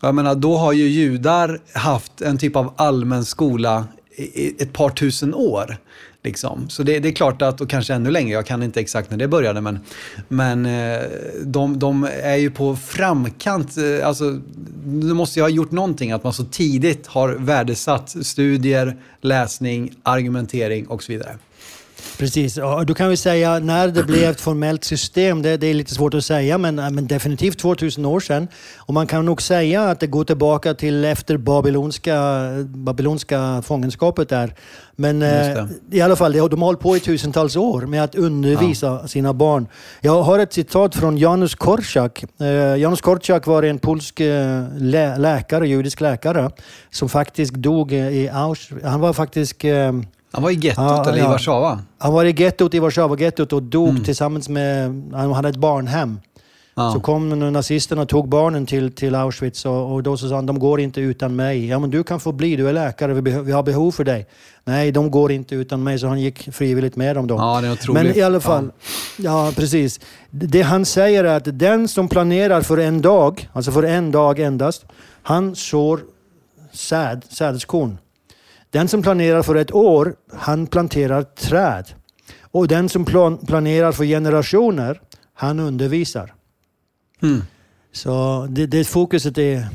Jag menar, då har ju judar haft en typ av allmän skola i ett par tusen år. Liksom. Så det, det, är klart att, och kanske ännu längre, jag kan inte exakt när det började, men, men eh, de, de är ju på framkant. Eh, alltså, det måste ju ha gjort någonting att man så tidigt har värdesatt studier, läsning, argumentering och så vidare. Precis, och du kan väl säga när det blev ett formellt system, det, det, är lite svårt att säga, men, men definitivt 2000 år sedan. Och man kan nog säga att det går tillbaka till efter babylonska, babylonska fångenskapet där. Men eh, i alla fall, de har hållit på i tusentals år med att undervisa ja. sina barn. Jag har ett citat från Janusz Korczak. Eh, Janusz Korczak var en polsk lä läkare, judisk läkare, som faktiskt dog i Auschwitz. Han var faktiskt eh, han var i gettot ja, eller ja. i Warszawa? Han var i gettot i Warszawa-gettot och dog mm. tillsammans med... Han hade ett barnhem. Ja. Så kom nazisterna och tog barnen till, till Auschwitz och, och, då så sa han, de går inte utan mig. Ja men du kan få bli, du är läkare, vi, vi har behov för dig. Nej, de går inte utan mig, så han gick frivilligt med dem då. Ja, det är otroligt. Men i alla fall, ja. ja precis. Det han säger är att den som planerar för en dag, alltså för en dag endast, han sår säd, sädeskorn. Den som planerar för ett år, han planterar träd. Och den som plan planerar för generationer, han undervisar. Mm. Så det, det fokuset är,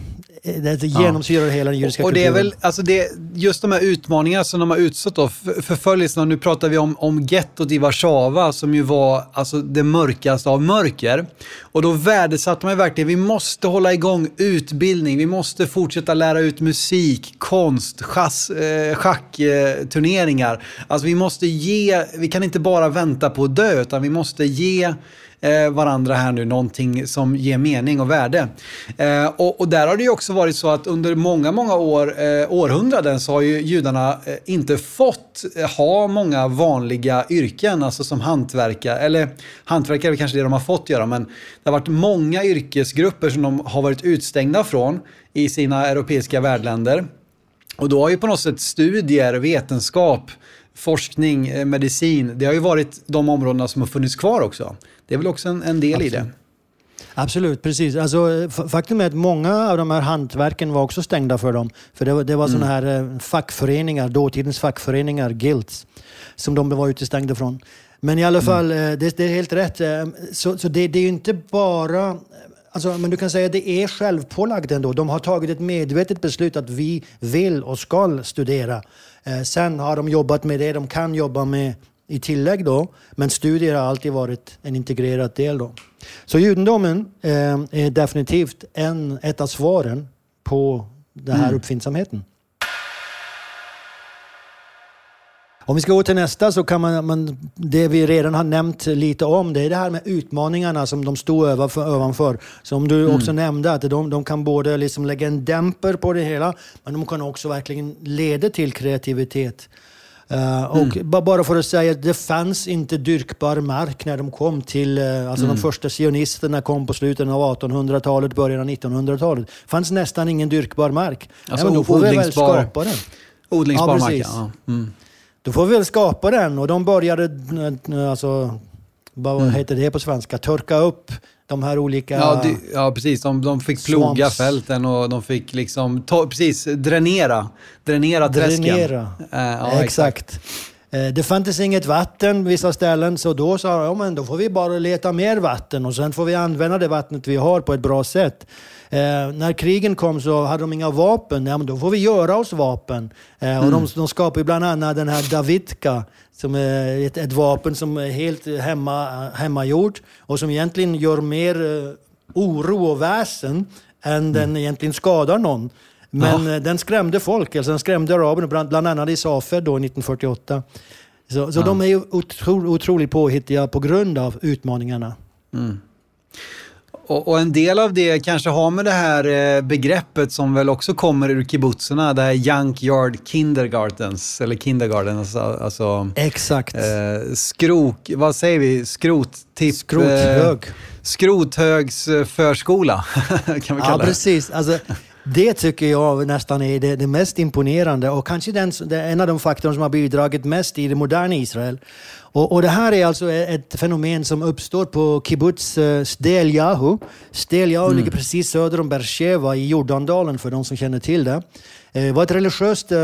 det genomsyrar ja. hela den judiska och det är väl, alltså det, Just de här utmaningarna som de har utstått då, förföljelserna, nu pratar vi om, om gettot i Warszawa som ju var alltså, det mörkaste av mörker. Och då värdesatte man verkligen, vi måste hålla igång utbildning, vi måste fortsätta lära ut musik, konst, schass, eh, schackturneringar. Alltså vi måste ge, vi kan inte bara vänta på att dö, utan vi måste ge eh, Eh, varandra här nu någonting som ger mening och värde. Eh, och, och, där har det ju också varit så att under många, många år, eh, århundraden så har ju judarna inte fått ha många vanliga yrken, alltså som hantverkare, eller hantverkare är kanske det de har fått göra, men det har varit många yrkesgrupper som de har varit utstängda från i sina europeiska värdländer. Och då har ju på något sätt studier, vetenskap, forskning, medicin, det har ju varit de områdena som har funnits kvar också. Det är väl också en, en del Absolut. i det. Absolut, precis. Alltså, faktum är att många av de här hantverken var också stängda för dem. För det var, det var mm. sådana här eh, fackföreningar, dåtidens fackföreningar, guilds, som de var utestängda från. Men i alla mm. fall, mm. det, det, är helt rätt. Så, så det, det är ju inte bara Alltså, men du kan säga att det är självpålagt ändå. De har tagit ett medvetet beslut att vi vill och ska studera. Eh, sen har de jobbat med det de kan jobba med i tillägg då, men studier har alltid varit en integrerad del då. Så judendomen eh, är definitivt en, ett av svaren på den här mm. uppfinnsamheten. Om vi ska gå till nästa så kan man, man, det vi redan har nämnt lite om, det är det här med utmaningarna som de stod ovanför. ovanför. Som du mm. också nämnde, att de, de kan både liksom lägga en dämper på det hela, men de kan också verkligen leda till kreativitet. Uh, och mm. bara för att säga att det fanns inte dyrkbar mark när de kom till, uh, alltså mm. de första sionisterna kom på slutet av 1800-talet, början av 1900-talet. Det fanns nästan ingen dyrkbar mark. Alltså ja, då får vi väl skapa den. Odlingsbar ja, mark, ja. Mm. Då får vi väl skapa den och de började, alltså, vad mm. heter det på svenska, törka upp de här olika... Ja, det, ja precis. De, de fick ploga swamps. fälten och de fick liksom, ta, precis, dränera. Dränera träsken. Dränera, uh, ja, exakt. exakt. Eh, det fanns inget vatten vissa ställen, så då sa de ja, men då får vi bara leta mer vatten och sen får vi använda det vattnet vi har på ett bra sätt. Eh, när krigen kom så hade de inga vapen, ja, men då får vi göra oss vapen. Eh, och de, de skapade bland annat den här Davidka, som är ett, ett vapen som är helt hemma, hemmagjort och som egentligen gör mer eh, oro och väsen än den egentligen skadar någon. Men Ja. eh, den skrämde folk, alltså den skrämde araberna, bland, bland annat i Safed då 1948. Så, så de är ju otro, otroligt påhittiga på grund av utmaningarna. Och, och en del av det kanske har med det här eh, begreppet som väl också kommer ur kibbutzerna, det här Junkyard Kindergartens, eller Kindergartens, alltså Exakt. eh, skrok, vad säger vi, skrottipp? Skrothög. Eh, skrothögs förskola, kan vi Ja, kalla det. precis. Alltså, det tycker jag nästan är det, det mest imponerande och kanske den, det en av de faktorer som har bidragit mest i det moderna Israel. Och, och det här är alltså ett fenomen som uppstår på kibbutz uh, Steljahu. Steljahu ligger precis söder om Beersheva i Jordandalen för de som känner till det. Eh, Det var ett religiöst, uh,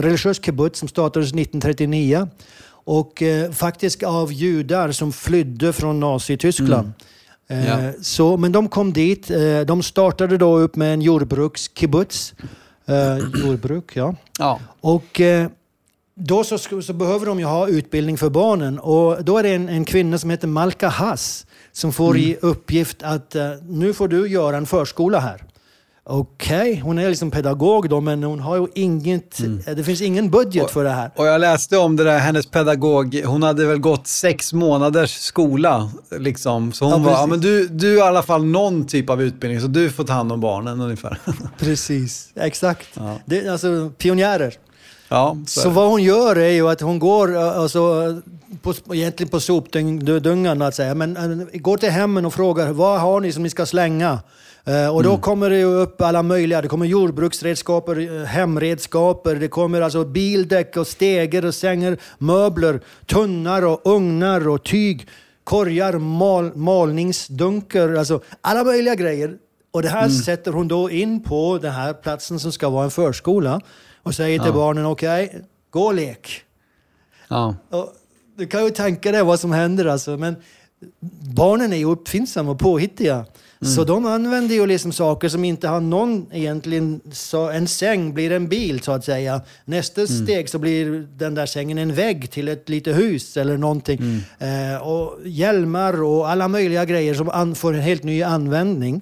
religiöst kibbutz som startades 1939 och eh, faktiskt av judar som flydde från Nazityskland. Eh, Ja. Så, men de kom dit. eh, De startade då upp med en jordbrukskibbutz. Eh, jordbruk, ja. Ja. Och eh, då så, så behöver de ju ha utbildning för barnen. Och då är det en, en kvinna som heter Malka Hass som får i uppgift att eh, nu får du göra en förskola här. Okej, hon är liksom pedagog då, men hon har ju inget, eh, det finns ingen budget för det här. Och jag läste om det där, hennes pedagog, hon hade väl gått sex månaders skola. Liksom. Så hon Ja, var, ja men du, du har i alla fall någon typ av utbildning, så du får ta hand om barnen ungefär. Precis, exakt. Ja. Det, alltså pionjärer. Ja, så, Så vad hon gör är ju att hon går, eh, alltså, på, egentligen på att säga, men eh, går till hemmen och frågar vad har ni som ni ska slänga? Eh, och då kommer det upp alla möjliga, det kommer jordbruksredskaper, hemredskaper, det kommer alltså bildäck och stegar och sängar, möbler, tunnar och ugnar och tyg, korgar, mal, malningsdunkar, alltså alla möjliga grejer. Och det här sätter hon då in på den här platsen som ska vara en förskola och säger till Ja. barnen, okej, gå och lek. ja. Och du kan ju tänka dig vad som händer alltså, men barnen är ju uppfinnsamma och påhittiga. Så de använder ju liksom saker som inte har någon egentligen... Så en säng blir en bil så att säga. Nästa steg så blir den där sängen en vägg till ett litet hus eller någonting. Eh, och hjälmar och alla möjliga grejer som får en helt ny användning.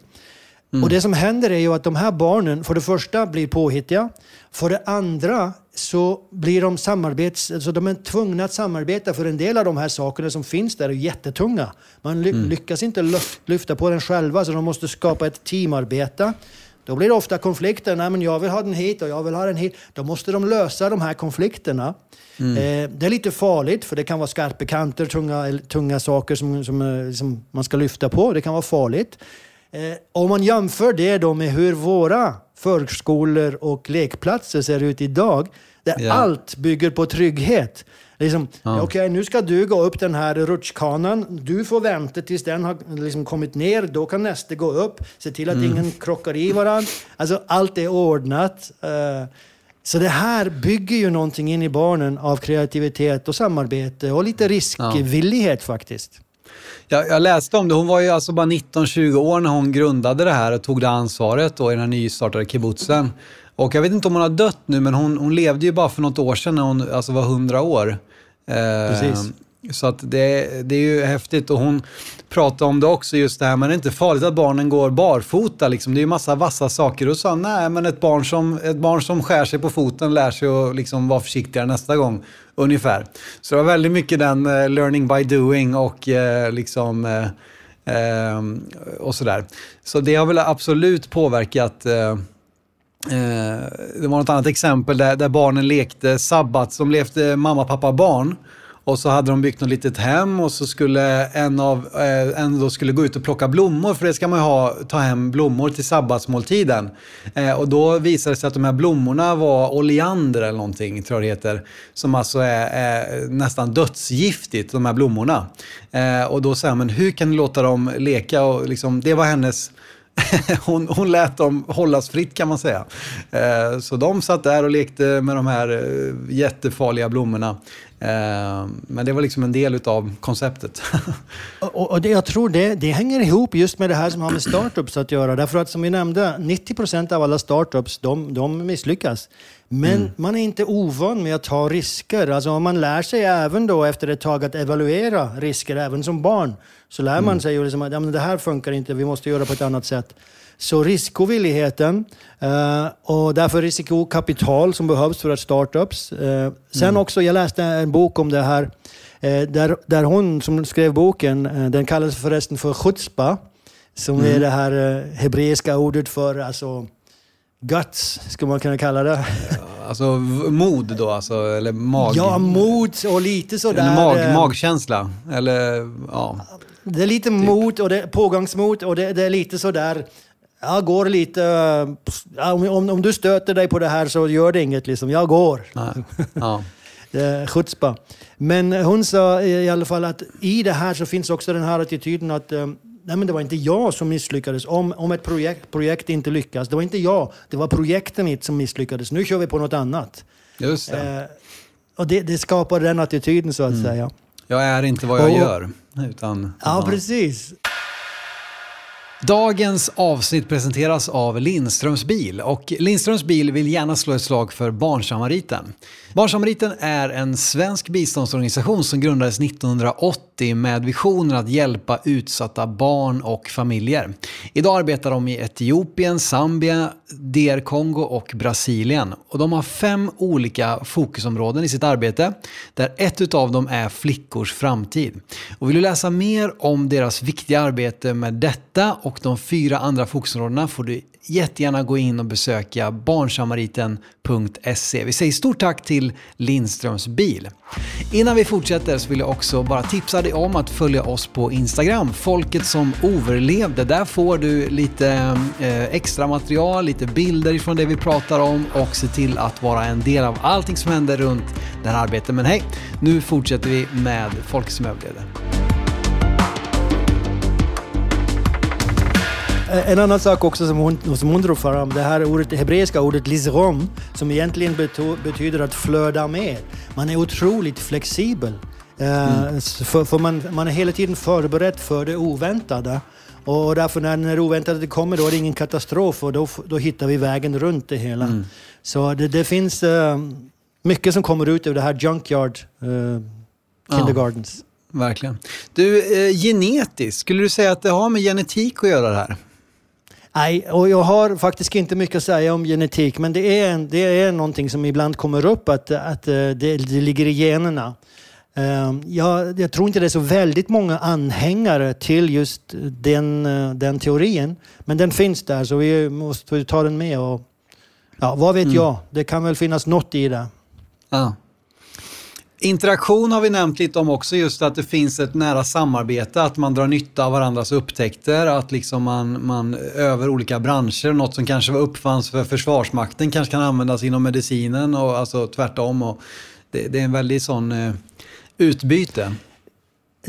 Och det som händer är ju att de här barnen, för det första, blir påhittiga. För det andra så blir de samarbets... Alltså de är tvungna att samarbeta för en del av de här sakerna som finns där är jättetunga. Man ly lyckas inte lyf- lyfta på den själva så de måste skapa ett teamarbete. Då blir det ofta konflikter. Nej, men jag vill ha den hit och jag vill ha den hit. Då måste de lösa de här konflikterna. Eh, det är lite farligt för det kan vara skarpa kanter, tunga, tunga saker som, som, eh, som man ska lyfta på. Det kan vara farligt. Eh, om man jämför det då med hur våra förskolor och lekplatser ser ut idag, där Ja. allt bygger på trygghet. Liksom, Ja. Okej, nu ska du gå upp den här rutschkanan. Du får vänta tills den har liksom kommit ner. Då kan nästa gå upp. Se till att Mm. ingen krockar i varandra. Alltså, allt är ordnat. Eh, så det här bygger ju någonting in i barnen av kreativitet och samarbete och lite riskvillighet faktiskt. Jag, jag läste om det, hon var ju alltså bara 19-20 år när hon grundade det här och tog det ansvaret då i den här nystartade kibbutzen. Och jag vet inte om hon har dött nu, men hon, hon levde ju bara för något år sedan när hon alltså var 100 år. Eh, Precis. Så att det, det är ju häftigt och hon pratade om det också just det här, men det är inte farligt att barnen går barfota liksom. Det är ju massa vassa saker och sa nej men ett barn som, ett barn som skär sig på foten lär sig att liksom vara försiktigare nästa gång, ungefär. Så det var väldigt mycket den eh, learning by doing och eh, liksom eh, eh och sådär. Så det har väl absolut påverkat eh, eh, det var något annat exempel där, där barnen lekte sabbat. De lekte mamma, pappa, barn. Och så hade de byggt något litet hem och så skulle en av eh, en då skulle gå ut och plocka blommor för det ska man ju ha, ta hem blommor till sabbatsmåltiden. Eh, och då visade det sig att de här blommorna var oleander eller någonting, tror jag det heter. Som alltså är, eh, nästan dödsgiftigt, de här blommorna. Eh, och då säger man, men hur kan du låta dem leka? Och liksom, det var hennes hon, hon lät dem hållas fritt kan man säga. Eh, så de satt där och lekte med de här eh, jättefarliga blommorna. Eh, men det var liksom en del av konceptet. och, och det, jag tror det, det hänger ihop just med det här som har med startups att göra. Därför att som vi nämnde, 90 procent av alla startups de, de misslyckas. Men mm. man är inte ovan med att ta risker. Alltså man lär sig även då efter ett tag att evaluera risker, även som barn. Så lär man mm. sig liksom att ja, det här funkar inte, vi måste göra på ett annat sätt. Så riskovilligheten uh, och därför risikokapital som behövs för att startups. Uh, sen mm. också, jag läste en bok om det här, uh, där, där hon som skrev boken, den kallas förresten för chutzpa, som mm. är det här hebreiska ordet för alltså, guts, skulle man kunna kalla det. Alltså mod då, alltså, eller mag... Ja, mod och lite sådär... Mag, magkänsla, eller ja. Det är lite typ. mod och det, pågangsmot och det, det är lite sådär jag går lite... Ja, om, om du stöter dig på det här så gör det inget. Liksom. Jag går. Ja. Chutzpa. Men hon sa i alla fall att i det här så finns också den här attityden att eh, nej men det var inte jag som misslyckades. Om, om ett projekt, projekt inte lyckas, det var inte jag. Det var projektet mitt som misslyckades. Nu kör vi på något annat. Just det. Eh, och det, det, skapar den attityden så att mm. säga. Jag är inte vad jag och, gör. Utan, ja, precis. Dagens avsnitt presenteras av Lindströms bil och Lindströms bil vill gärna slå ett slag för Barnsamariten. Barnsamariten är en svensk biståndsorganisation som grundades 1980 med visionen att hjälpa utsatta barn och familjer. Idag arbetar de i Etiopien, Zambia, DR Kongo och Brasilien. Och de har fem olika fokusområden i sitt arbete där ett av dem är flickors framtid. Och vill du läsa mer om deras viktiga arbete med detta och de fyra andra fokusområdena får du jättegärna gå in och besöka barnsamariten.se. Vi säger stort tack till Lindströms bil. Innan vi fortsätter så vill jag också bara tipsa dig om att följa oss på Instagram, Folket som överlevde. Där får du lite eh, extra material, lite bilder ifrån det vi pratar om och se till att vara en del av allting som händer runt det här arbetet. Men hej, nu fortsätter vi med Folket som överlevde. En annan sak också som hon, som hon drog fram, det här ordet, det hebreiska ordet lizrom, som egentligen betyder att flöda med. Man är otroligt flexibel. Eh, mm. För, för man, man är hela tiden förberedd för det oväntade. Och därför när det oväntade kommer då är det ingen katastrof och då, då hittar vi vägen runt det hela. Mm. Så det, det finns uh, mycket som kommer ut ur det här Junkyard uh, Kindergardens. Ja, verkligen. Du, eh, genetiskt, skulle du säga att det har med genetik att göra det här? Nej, och jag har faktiskt inte mycket att säga om genetik, men det är, det är någonting som ibland kommer upp, att, att eh, det, det ligger i generna. Ehm, jag, jag, tror inte det är så väldigt många anhängare till just den, eh, den teorin, men den finns där så vi måste ta den med. Och, ja, vad vet mm. jag? Det kan väl finnas något i det. Ja. Interaktion har vi nämnt lite om också, just att det finns ett nära samarbete, att man drar nytta av varandras upptäckter, att liksom man, man över olika branscher, något som kanske var uppfanns för Försvarsmakten kanske kan användas inom medicinen och alltså tvärtom. Och det, det är en väldigt sån eh, utbyte.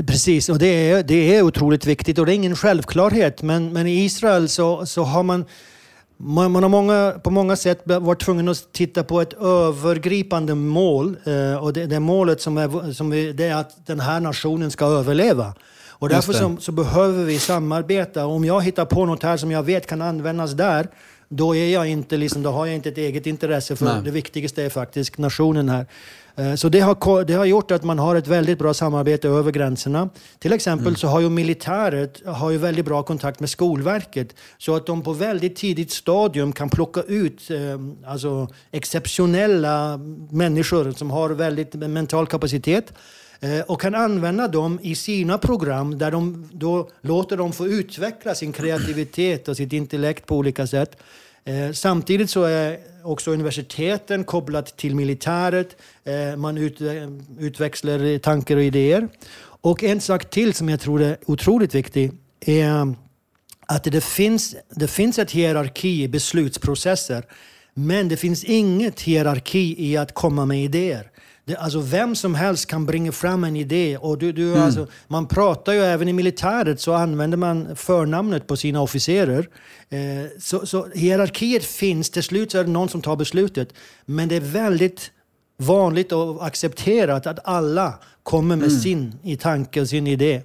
Precis, och det är, det är otroligt viktigt och det är ingen självklarhet. Men, men i Israel så, så har man man, har många, på många sätt varit tvungen att titta på ett övergripande mål. Eh, och det, det målet som är, som är, det är att den här nationen ska överleva. Och därför så, så, behöver vi samarbeta. Om jag hittar på något här som jag vet kan användas där, då, är jag inte, liksom, då har jag inte ett eget intresse. För Nej. det viktigaste är faktiskt nationen här. Eh, så det har, det har gjort att man har ett väldigt bra samarbete över gränserna. Till exempel mm. så har ju militäret har ju väldigt bra kontakt med Skolverket. Så att de på väldigt tidigt stadium kan plocka ut eh, alltså exceptionella människor som har väldigt mental kapacitet eh, och kan använda dem i sina program där de då låter dem få utveckla sin kreativitet och sitt intellekt på olika sätt. Eh, samtidigt så är också universiteten kopplat till militäret. Eh, man ut, eh, utväxlar tankar och idéer. Och en sak till som jag tror är otroligt viktig är att det finns, det finns ett hierarki i beslutsprocesser. Men det finns inget hierarki i att komma med idéer. Det, alltså vem som helst kan bringa fram en idé. Och du, du, mm. alltså, man pratar ju även i militäret så använder man förnamnet på sina officerer. Eh, så, så hierarkiet finns, till slut så är det någon som tar beslutet. Men det är väldigt vanligt och accepterat att alla kommer med Mm. sin i tanke och sin idé.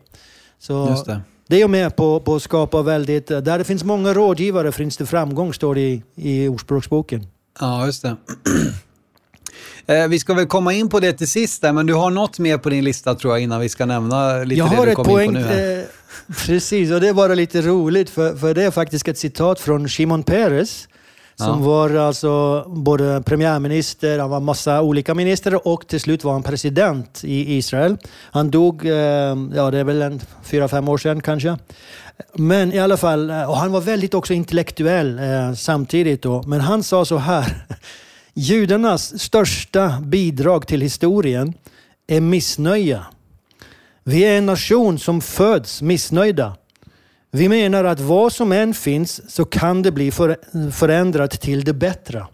Så Just det. det är med på, på att skapa väldigt... Där det finns många rådgivare finns det framgång, står det i, i Ordspråksboken. Ja, just det. Eh, vi ska väl komma in på det till sist där, men du har något mer på din lista tror jag innan vi ska nämna lite Jag det har du ett kom poäng. in på nu här. Eh, precis, och det är bara lite roligt för, för det är faktiskt ett citat från Shimon Peres som Ja. var alltså både premiärminister, han var massa olika ministrar och till slut var han president i Israel. Han dog, eh, ja det är väl en fyra, fem år sedan kanske. Men i alla fall, eh, och han var väldigt också intellektuell eh, samtidigt då. Men han sa så här. Judarnas största bidrag till historien är missnöje. Vi är en nation som föds missnöjda. Vi menar att vad som än finns så kan det bli för, förändrat till det bättre.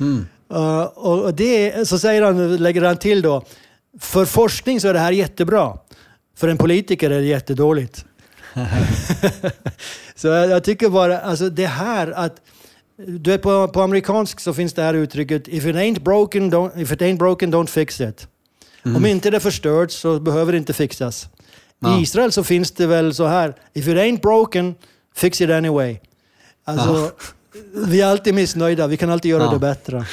Mm. Uh, och det, så säger han, lägger han till då, för forskning så är det här jättebra. För en politiker är det jättedåligt. så jag, jag tycker bara, alltså det här att du vet, på, på amerikansk så finns det här uttrycket if it ain't broken, don't, if it ain't broken don't fix it. Om inte det är förstört så behöver det inte fixas. Ja. I Israel så finns det väl så här, if it ain't broken, fix it anyway. Alltså, vi är alltid missnöjda, vi kan alltid göra Ja. det bättre.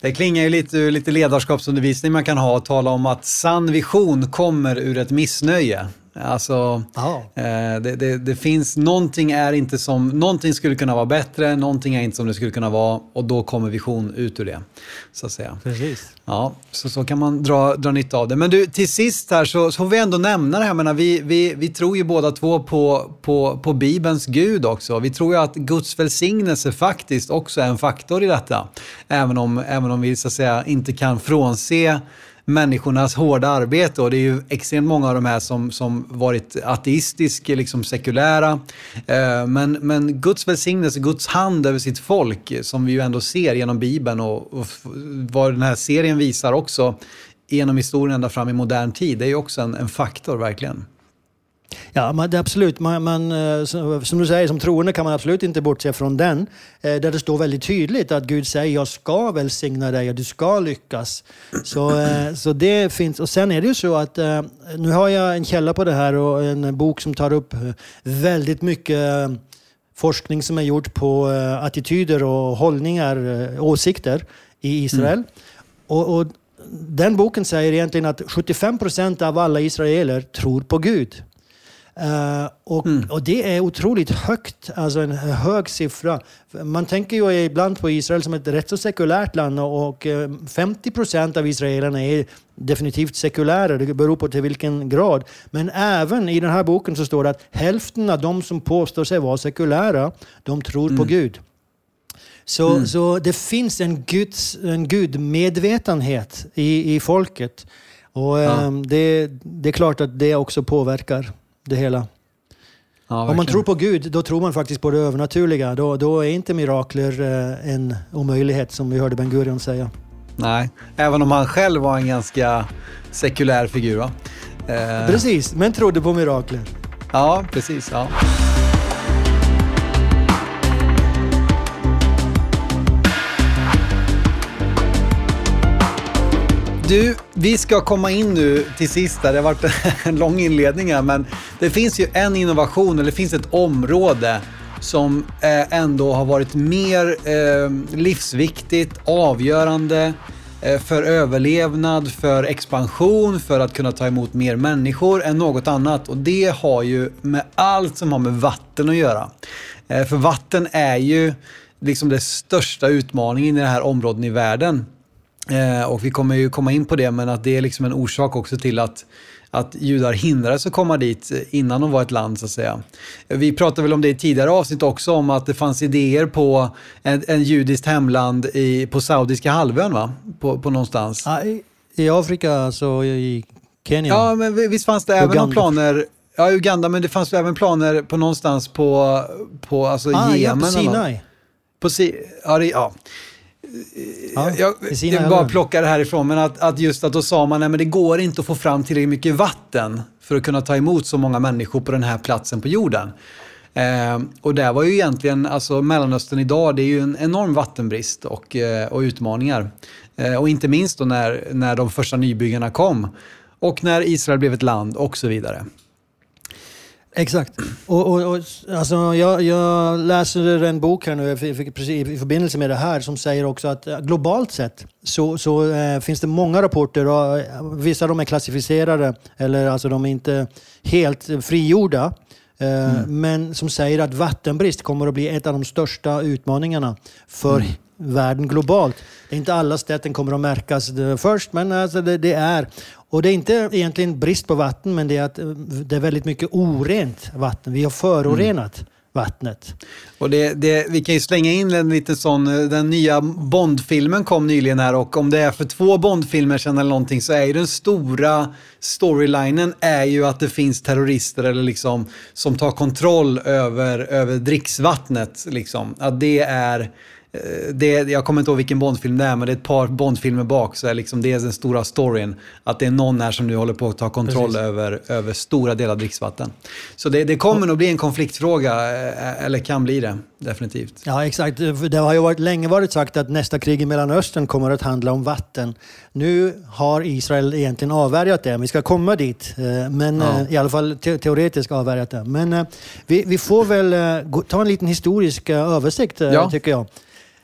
Det klingar ju lite ur lite ledarskapsundervisning man kan ha och tala om att sann vision kommer ur ett missnöje. Alltså, Ja. eh, det, det, det finns, någonting är inte som, någonting skulle kunna vara bättre, någonting är inte som det skulle kunna vara och då kommer vision ut ur det. Så att säga. Precis. Ja, så, så kan man dra, dra nytta av det. Men du, till sist här så, så får vi ändå nämna det här. Menar, vi, vi, vi tror ju båda två på, på, på Bibelns Gud också. Vi tror ju att Guds välsignelse faktiskt också är en faktor i detta. Även om, även om vi så att säga inte kan frånse människornas hårda arbete och det är ju extremt många av de här som, som varit ateistiska, liksom sekulära. Eh, men, men Guds välsignelse, Guds hand över sitt folk som vi ju ändå ser genom Bibeln och, och vad den här serien visar också genom historien ända fram i modern tid, det är ju också en, en faktor verkligen. Ja, är absolut. Man, man, eh, som du säger, som troende kan man absolut inte bortse från den. eh, Där det står väldigt tydligt att Gud säger jag ska välsigna dig och du ska lyckas. Så, eh, så det finns. Och sen är det ju så att nu har jag en källa på det här och en bok som tar upp väldigt mycket forskning som är gjord på attityder och hållningar, åsikter i Israel. Och, och den boken säger egentligen att 75 procent av alla israeler tror på Gud. Eh, och, och det är otroligt högt, alltså en hög siffra. Man tänker ju ibland på Israel som ett rätt så sekulärt land och, och eh, 50 procent av israelerna är definitivt sekulära. Det beror på till vilken grad. Men även i den här boken så står det att hälften av de som påstår sig vara sekulära, de tror på Gud. Så, så det finns en, Guds, en gudmedvetenhet i, i folket. Och Ja. ehm, det, det är klart att det också påverkar det hela. Ja, Om man tror på Gud, då tror man faktiskt på det övernaturliga. Då, då är inte mirakler eh, en omöjlighet som vi hörde Ben Gurion säga. Nej, även om han själv var en ganska sekulär figur? Eh, Precis, men trodde på mirakler. Ja, precis. Ja. Du, vi ska komma in nu till sist. Det har varit en lång inledning här, men det finns ju en innovation, eller det finns ett område som eh, ändå har varit mer eh, livsviktigt, avgörande eh, för överlevnad, för expansion, för att kunna ta emot mer människor än något annat. Och det har ju med allt som har med vatten att göra. För vatten är ju liksom den största utmaningen i det här området i världen. Eh, och vi kommer ju komma in på det, men att det är liksom en orsak också till att, att judar hindrades att komma dit innan de var ett land, så att säga. Vi pratade väl om det i tidigare avsnitt också, om att det fanns idéer på en, en judiskt hemland i, på Saudiska halvön, va? På, på någonstans. Ja, i, I Afrika, alltså i Kenya. Ja, men vi- visst fanns det även Uganda. planer Ja, Uganda, men det fanns väl även planer på någonstans på, på alltså ah, ja, Jemen. på eller något. Sinai. På si ja, det, ja. Ja, jag, jag bara plockar det härifrån, men att, att just att då sa man att det går inte att få fram tillräckligt mycket vatten för att kunna ta emot så många människor på den här platsen på jorden. Eh, och där var ju egentligen, alltså Mellanöstern idag, det är ju en enorm vattenbrist och, eh, och utmaningar. Eh, och inte minst då när, när de första nybyggarna kom och när Israel blev ett land och så vidare. Exakt. Och, och, och, alltså jag, jag läser en bok här nu i förbindelse med det här som säger också att eh, globalt sett så, så äh, finns det många rapporter och eh, vissa dem är klassificerade eller alltså de är inte helt frigjorda. mm. Men som säger att vattenbrist kommer att bli ett av de största utmaningarna för mm. världen globalt. Det är inte alla ställen kommer att märkas först, men alltså det, det, är. Och det är inte egentligen brist på vatten, men det är att det är väldigt mycket orent vatten. Vi har förorenat. Mm vattnet. Och det, det, vi kan ju slänga in en liten sån, den nya Bondfilmen kom nyligen här och om det är för två Bondfilmer sedan eller någonting så är ju den stora storylinen är ju att det finns terrorister eller liksom som tar kontroll över, över dricksvattnet. Liksom. Att det är Eh, det, jag kommer inte ihåg vilken Bondfilm det är, men det är ett par Bondfilmer bak. Så är liksom, det är den stora storyn. Att det är någon här som nu håller på att ta kontroll över, över stora delar av dricksvatten. Så det, det kommer nog bli en konfliktfråga, eh, eller kan bli det. Definitivt. Ja, exakt. Det har ju varit, länge varit sagt att nästa krig i Mellanöstern kommer att handla om vatten. Nu har Israel egentligen avvärjat det. Vi ska komma dit, eh, men ja. i alla fall te teoretiskt avvärjat det. Men vi, vi får väl ta en liten historisk översikt, ja. tycker jag.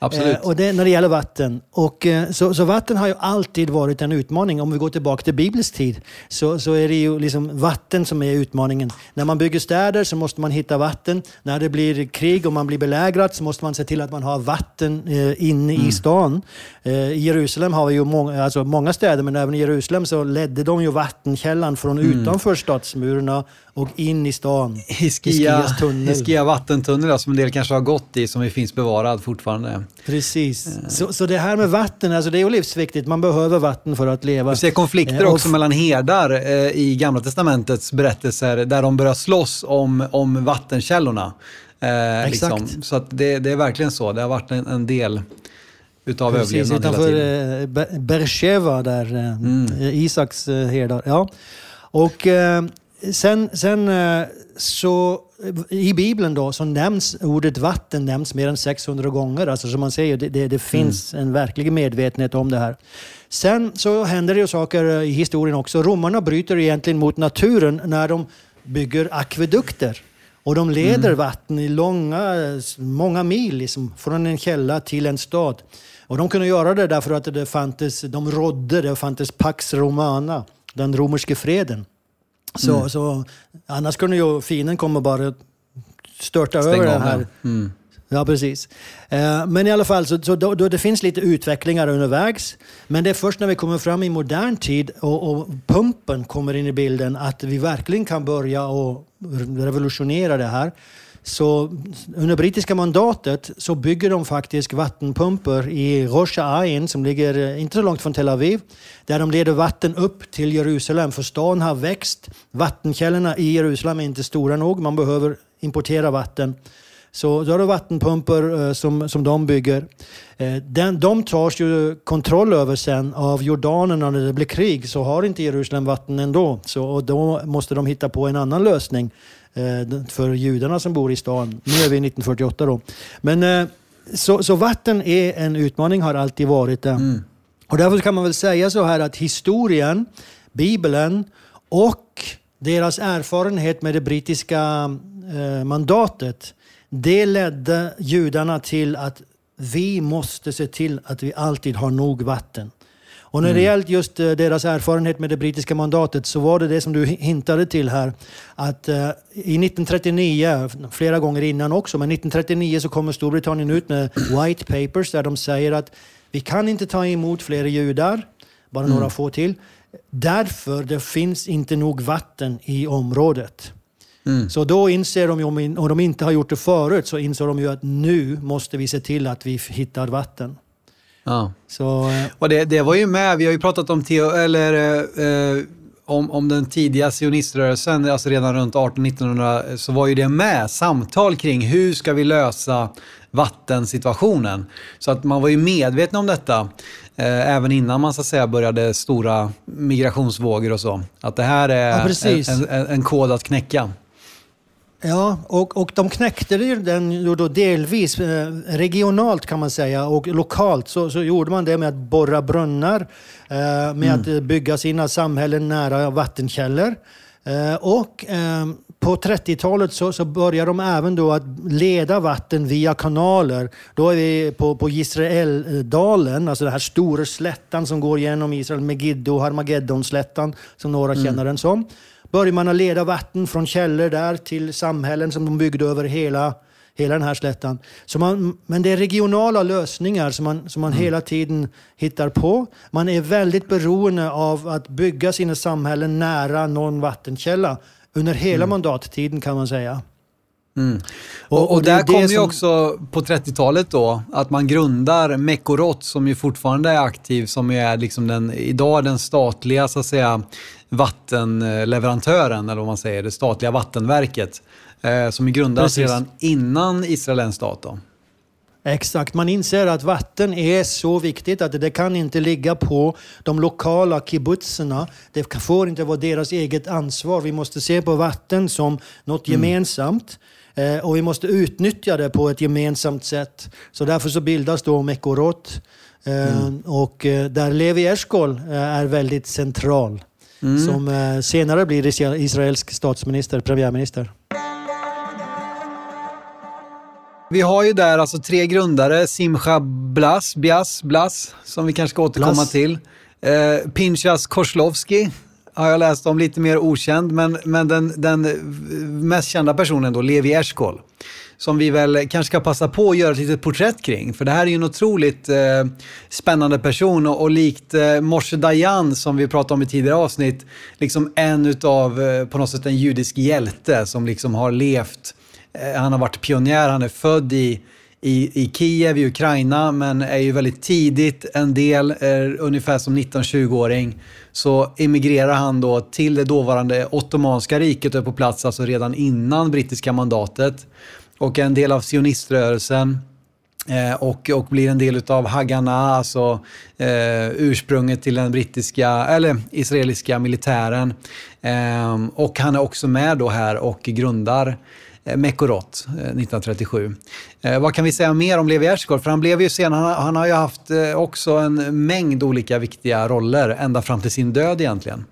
Absolut. Eh, och det, när det gäller vatten. Och, eh, så, så, vatten har ju alltid varit en utmaning. Om vi går tillbaka till Bibelns tid så, så är det ju liksom vatten som är utmaningen. När man bygger städer så måste man hitta vatten. När det blir krig och man blir belägrad så måste man se till att man har vatten eh, inne mm. i stan. Eh, I Jerusalem har vi ju många, alltså många städer, men även i Jerusalem så ledde de ju vattenkällan från mm. utanför stadsmurarna och in i stan. Hiskia, tunnel. Hiskia vattentunnel som en del kanske har gått i, som finns bevarad fortfarande. Precis. Eh. Så, så det här med vatten, alltså det är ju livsviktigt. Man behöver vatten för att leva. Vi ser konflikter eh, också mellan herdar eh, i Gamla Testamentets berättelser där de börjar slåss om, om vattenkällorna. Eh, Exakt. Liksom. Så det, det, är verkligen så. Det har varit en, en del utav Precis, överlevnad utanför hela tiden. Beersheva där, mm. Isaks herdar. Ja. Och sen, sen så i Bibeln då så nämns ordet vatten nämns mer än 600 gånger. Alltså som man säger, det, det, det finns mm. en verklig medvetenhet om det här. Sen så händer det ju saker i historien också. Romarna bryter egentligen mot naturen när de bygger akvedukter. Och de leder mm. vatten i långa, många mil liksom, från en källa till en stad. Och de kunde göra det därför att det fanns, de rådde, det fanns Pax Romana, den romerska freden. Så, mm. så, annars kunde ju fienden komma och bara störta Stäng över det här. Mm. Ja, precis. Eh, men i alla fall, så, så då, då, det finns lite utvecklingar undervägs. Men det är först när vi kommer fram i modern tid och, och pumpen kommer in i bilden att vi verkligen kan börja och revolutionera det här. Så under brittiska mandatet så bygger de faktiskt vattenpumpar i Rosh Ain som ligger eh, inte så långt från Tel Aviv. Där de leder vatten upp till Jerusalem för stan har växt. Vattenkällorna i Jerusalem är inte stora nog. Man behöver importera vatten. Så då är det vattenpumpar eh, som, som de bygger. Eh, den, de tas ju kontroll över sen av jordanerna när det blir krig. Så har inte Jerusalem vatten ändå. Så, och då måste de hitta på en annan lösning. Eh, för judarna som bor i stan. Nu är vi 1948 då. Men eh, så, så vatten är en utmaning, har alltid varit det. Mm. Och därför kan man väl säga så här att historien, Bibeln och deras erfarenhet med det brittiska eh, mandatet, det ledde judarna till att vi måste se till att vi alltid har nog vatten. Och när det mm. gäller just uh, deras erfarenhet med det brittiska mandatet så var det det som du hintade till här. Att uh, i 1939, flera gånger innan också, men 1939 så kommer Storbritannien ut med White Papers där de säger att vi kan inte ta emot fler judar, bara mm. några få till. Därför det finns inte nog vatten i området. Mm. Så då inser de, om de inte har gjort det förut, så inser de ju att nu måste vi se till att vi hittar vatten. Ja. Så, eh, och det, det var ju med, vi har ju pratat om, teo, eller, eh, om, om den tidiga sioniströrelsen, alltså redan runt 1800-1900 så var ju det med samtal kring hur ska vi lösa vattensituationen. Så att man var ju medveten om detta eh, även innan man så att säga började stora migrationsvågor och så. Att det här är ja, en, en, en kod att knäcka. Ja, och, och de knäckte den då delvis eh, regionalt kan man säga och lokalt så, så gjorde man det med att borra brunnar, eh, med mm. att bygga sina samhällen nära vattenkällor. Eh, och på 30-talet så, så började de även då att leda vatten via kanaler. Då är vi på, på Israeldalen, alltså den här stora slättan som går genom Israel, Megiddo, Harmageddonslättan som några mm. känner den som började man att leda vatten från källor där till samhällen som de byggde över hela, hela den här slättan. Så man, men det är regionala lösningar som man, som man mm. hela tiden hittar på. Man är väldigt beroende av att bygga sina samhällen nära någon vattenkälla under hela mm. mandattiden kan man säga. Mm. Och, och, och där kommer som... ju också på 30-talet då att man grundar Mekorot som ju fortfarande är aktiv, som ju är liksom den, idag den statliga så att säga vattenleverantören, eller vad man säger, det statliga vattenverket. Eh, som är grundades redan innan Israel är en stat. Då. Exakt, man inser att vatten är så viktigt att det kan inte ligga på de lokala kibbutzerna. Det får inte vara deras eget ansvar. Vi måste se på vatten som något mm. gemensamt. Eh, och vi måste utnyttja det på ett gemensamt sätt. Så därför så bildas då Mekorot. Eh, mm. Och där Levi Eshkol är väldigt central. Mm. Som senare blir israelisk statsminister, premiärminister. Vi har ju där alltså tre grundare, Simcha Blas, Bias, Blas, som vi kanske ska återkomma Blas. till. Eh, Pinchas Korslovski, har jag läst om, lite mer okänd. Men, men den, den mest kända personen då, Levi Eshkol. Som vi väl kanske ska passa på att göra ett litet porträtt kring. För det här är ju en otroligt eh, spännande person och, och likt eh, Moshe Dayan som vi pratade om i tidigare avsnitt. Liksom en utav, eh, på något sätt en judisk hjälte som liksom har levt. Eh, han har varit pionjär, han är född i i, i Kiev i Ukraina men är ju väldigt tidigt en del, är ungefär som 19-20-åring så emigrerar han då till det dåvarande Ottomanska riket och är på plats alltså redan innan brittiska mandatet. Och en del av sioniströrelsen. Eh, och, och blir en del av Haganah, alltså eh, ursprunget till den brittiska, eller israeliska militären. Eh, och han är också med då här och grundar Eh, Mekorot eh, 1937. Eh, vad kan vi säga mer om Levi Ersgård? För han blev ju sen, han, han har ju haft eh, också en mängd olika viktiga roller ända fram till sin död egentligen.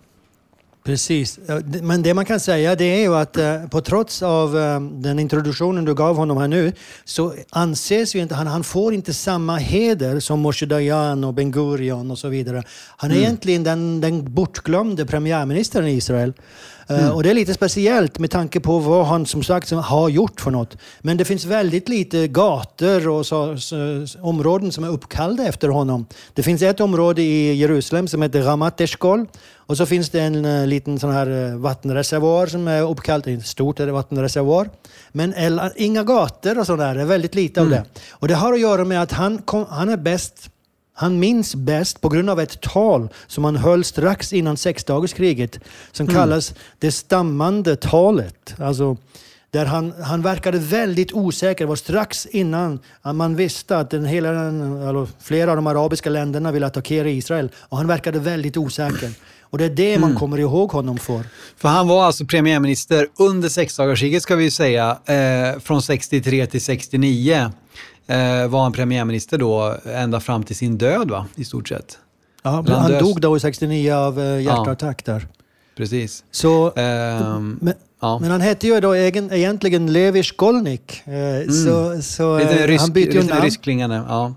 Precis, men det man kan säga det är ju att på trots av den introduktionen du gav honom här nu så anses ju inte han, han får inte samma heder som Moshe Dayan och Ben Gurion och så vidare. Han är mm. egentligen den, den bortglömde premiärministern i Israel. Eh, mm. Och det är lite speciellt med tanke på vad han som sagt har gjort för något. Men det finns väldigt lite gator och så, så, områden som är uppkallade efter honom. Det finns ett område i Jerusalem som heter Ramat Eshkol. Och så finns det en uh, liten sån här uh, vattenreservoar som är uppkallad, ett stort vattenreservoar. Men eller, inga gator och sådär, det är väldigt lite mm. av det. Och det har att göra med att han, kom, han är bäst han minns bäst på grund av ett tal som han höll strax innan sexdagarskriget som mm. kallas det stammande talet. Alltså, där han, han verkade väldigt osäker. Det var strax innan man visste att den, hela den, flera av de arabiska länderna ville attackera Israel. Och han verkade väldigt osäker. Och det är det man mm. kommer ihåg honom för. För han var alltså premiärminister under sexdagarskriget ska vi säga, eh, från 63 till 69 eh, var han premiärminister då ända fram till sin död va, i stort sett. Ja, han, dog då i 69 av eh, hjärtattack ja. där. Precis. Så, ehm, men, ja. men, han hette ju då egen, egentligen Levi Skolnik. Eh, mm. Så, så, rysk, han bytte ju namn. Ryskklingande, ja.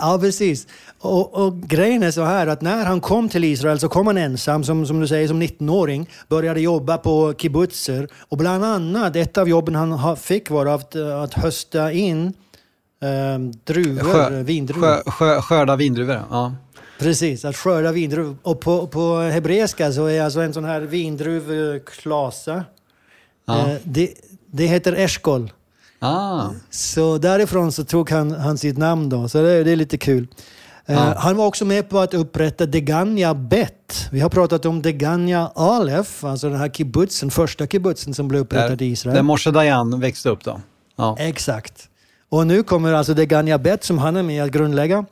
Ja, precis. Och, och, grejen är så här att när han kom till Israel så kom han ensam, som, som du säger, som 19-åring. Började jobba på kibbutzer. Och bland annat, ett av jobben han fick var att, att hösta in eh, druvor, sjö, vindruvor. Sjö, skörda vindruvor, ja. Precis, att skörda vindruvor. Och på, på hebreiska så är alltså en sån här vindruvklasa. Ja. Eh, det, det heter eshkol. Ah. Så därifrån så tog han, han sitt namn då, så det, det är lite kul. Eh, ja. han var också med på att upprätta Degania Bet. Vi har pratat om Degania Alef, alltså den här kibbutzen, första kibbutzen som blev upprättad där, i Israel. Där Moshe Dayan växte upp då? Ja. Exakt. Och nu kommer alltså det Ganya Bet som han är med att grundlägga.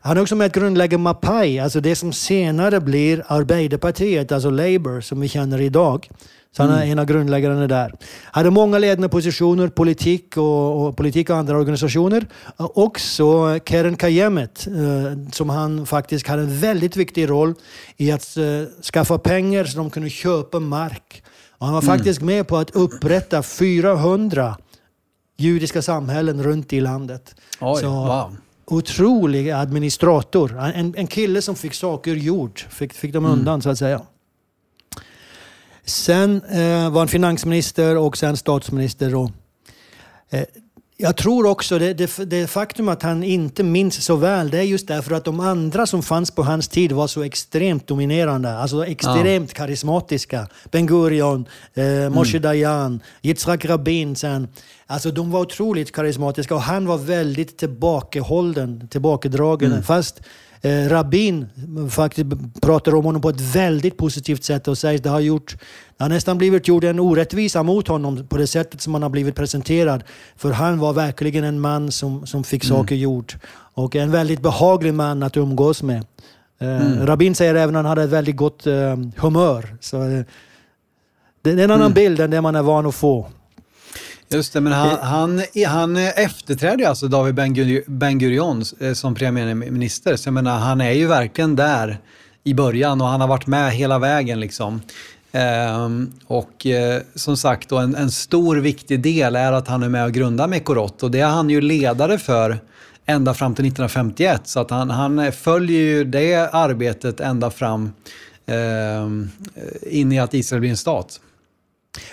Han är också med att grundlägga Mapai, alltså det som senare blir Arbeiderpartiet, alltså Labour, som vi känner idag. Så han är mm. en av grundläggarna där. Hade många ledande positioner, politik och, och, politik och andra organisationer. Också Keren Kajemet, eh, som han faktiskt hade en väldigt viktig roll i att eh, skaffa pengar så de kunde köpa mark. Och han var mm. faktiskt med på att upprätta 400 judiska samhällen runt i landet. Oj, så, wow. Otrolig administrator. En, en kille som fick saker gjort, fick, fick dem undan mm. så att säga. Sen eh, var han finansminister och sen statsminister. Och, eh, jag tror också det, det, det faktum att han inte minns så väl, det är just därför att de andra som fanns på hans tid var så extremt dominerande, alltså extremt ja. karismatiska. Ben Gurion, eh, Moshe mm. Dayan, Yitzhak Rabin sen. Alltså de var otroligt karismatiska och han var väldigt tillbakahållen, tillbakadragen. Mm. Fast Eh, Rabin faktiskt pratar om honom på ett väldigt positivt sätt och säger att det har gjort det har nästan blivit gjord en orättvisa mot honom på det sättet som han har blivit presenterad. För han var verkligen en man som, som fick mm. saker gjort. Och en väldigt behaglig man att umgås med. Eh, mm. Rabin säger även att han hade ett väldigt gott uh, humör. Så, uh, det är en annan mm. bild än det man är van att få. Just det, men han, han, han efterträdde alltså David Ben Gurion eh, som premiärminister. Så jag menar, han är ju verkligen där i början och han har varit med hela vägen. Liksom. Ehm, och eh, som sagt, då, en, en, stor viktig del är att han är med och grundar Mekorot och det är han ju ledare för ända fram till 1951. Så att han, han följer ju det arbetet ända fram eh, in i att Israel blir en stat.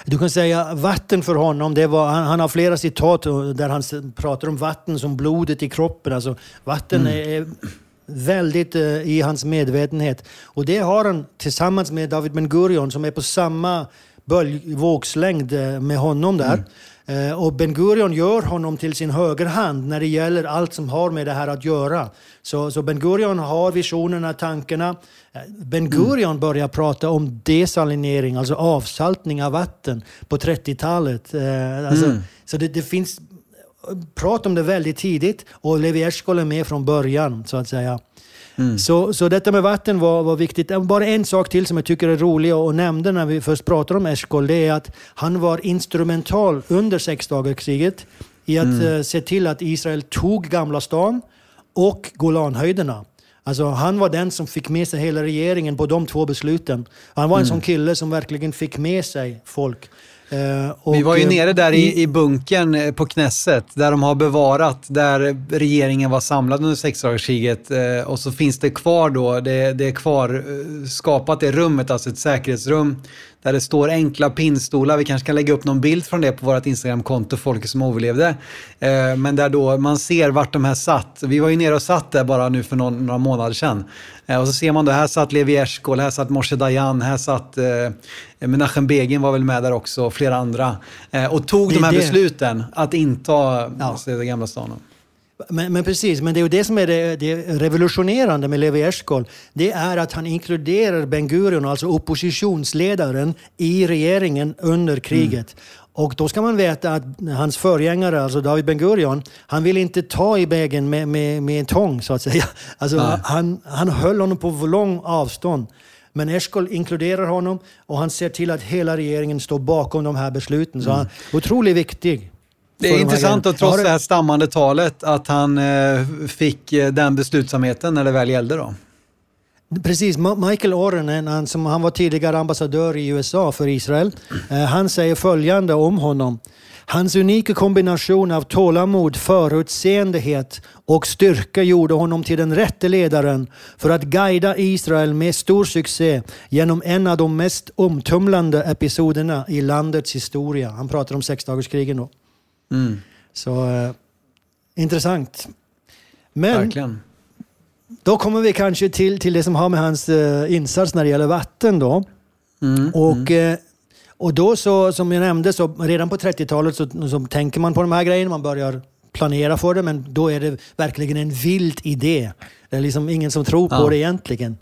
Du kan säga vatten för honom, det var, han, han, har flera citat där han pratar om vatten som blodet i kroppen. Alltså, vatten mm. är väldigt uh, i hans medvetenhet. Och det har han tillsammans med David Ben Gurion som är på samma vågslängd uh, med honom där. Mm. Eh, och Ben Gurion gör honom till sin högerhand när det gäller allt som har med det här att göra. Så, så Ben Gurion har visionerna, tankarna. Eh, ben Gurion mm. börjar prata om desalinering, alltså avsaltning av vatten på 30-talet. Eh, alltså, mm. Så det, det, finns prat om det väldigt tidigt och Levi Eshkol är med från början så att säga. Mm. Så, så detta med vatten var, var viktigt. Bara en sak till som jag tycker är rolig och nämnde när vi först pratade om Eshkol, det är att han var instrumental under sexdagarskriget i att mm. uh, se till att Israel tog Gamla stan och Golanhöjderna. Alltså, han var den som fick med sig hela regeringen på de två besluten. Han var en mm. sån kille som verkligen fick med sig folk. Eh, vi var ju nere där i, i bunkern eh, på Knesset, där de har bevarat, där regeringen var samlad under sexdagarskriget. Eh, och så finns det kvar då, det, det är kvar skapat det rummet, alltså ett säkerhetsrum där det står enkla pinnstolar. Vi kanske kan lägga upp någon bild från det på vårt Instagramkonto, Folket som överlevde. Eh, men där då man ser vart de här satt. Vi var ju nere och satt där bara nu för någon, några månader sedan. Eh, och så ser man då, här satt Levi Eshkol, här satt Moshe Dayan, här satt eh, Menachem Begin var väl med där också, och flera andra. Eh, och tog de här det. besluten att inta ja. det gamla stan. Men, men, precis, men det är det som är det, det revolutionerande med Levi Eshkol. Det är att han inkluderar Ben Gurion, alltså oppositionsledaren, i regeringen under kriget. Mm. Och då ska man veta att hans föregångare, alltså David Ben Gurion, han ville inte ta i bägen med, med, med en tång så att säga. Alltså, han, han höll honom på lång avstånd. Men Eshkol inkluderar honom och han ser till att hela regeringen står bakom de här besluten. Så mm. han är otroligt viktig. Det är intressant att trots det här stammande talet att han eh, fick eh, den beslutsamheten när det väl gällde då. Precis, Michael Oren, han, som, han var tidigare ambassadör i USA för Israel. Eh, han säger följande om honom. Hans unika kombination av tålamod, förutseendehet och styrka gjorde honom till den rätte ledaren för att guida Israel med stor succé genom en av de mest omtumlande episoderna i landets historia. Han pratar om sexdagarskrigen då. Mm. Så eh, intressant. Men Verkligen. då kommer vi kanske till, till det som har med hans eh, insats när det gäller vatten då. Mm. Och, mm. Eh, och då så, som jag nämnde, så redan på 30-talet så, så tänker man på de här grejerna, man börjar planera för det, men då är det verkligen en vild idé. Det är liksom ingen som tror på ja. det egentligen.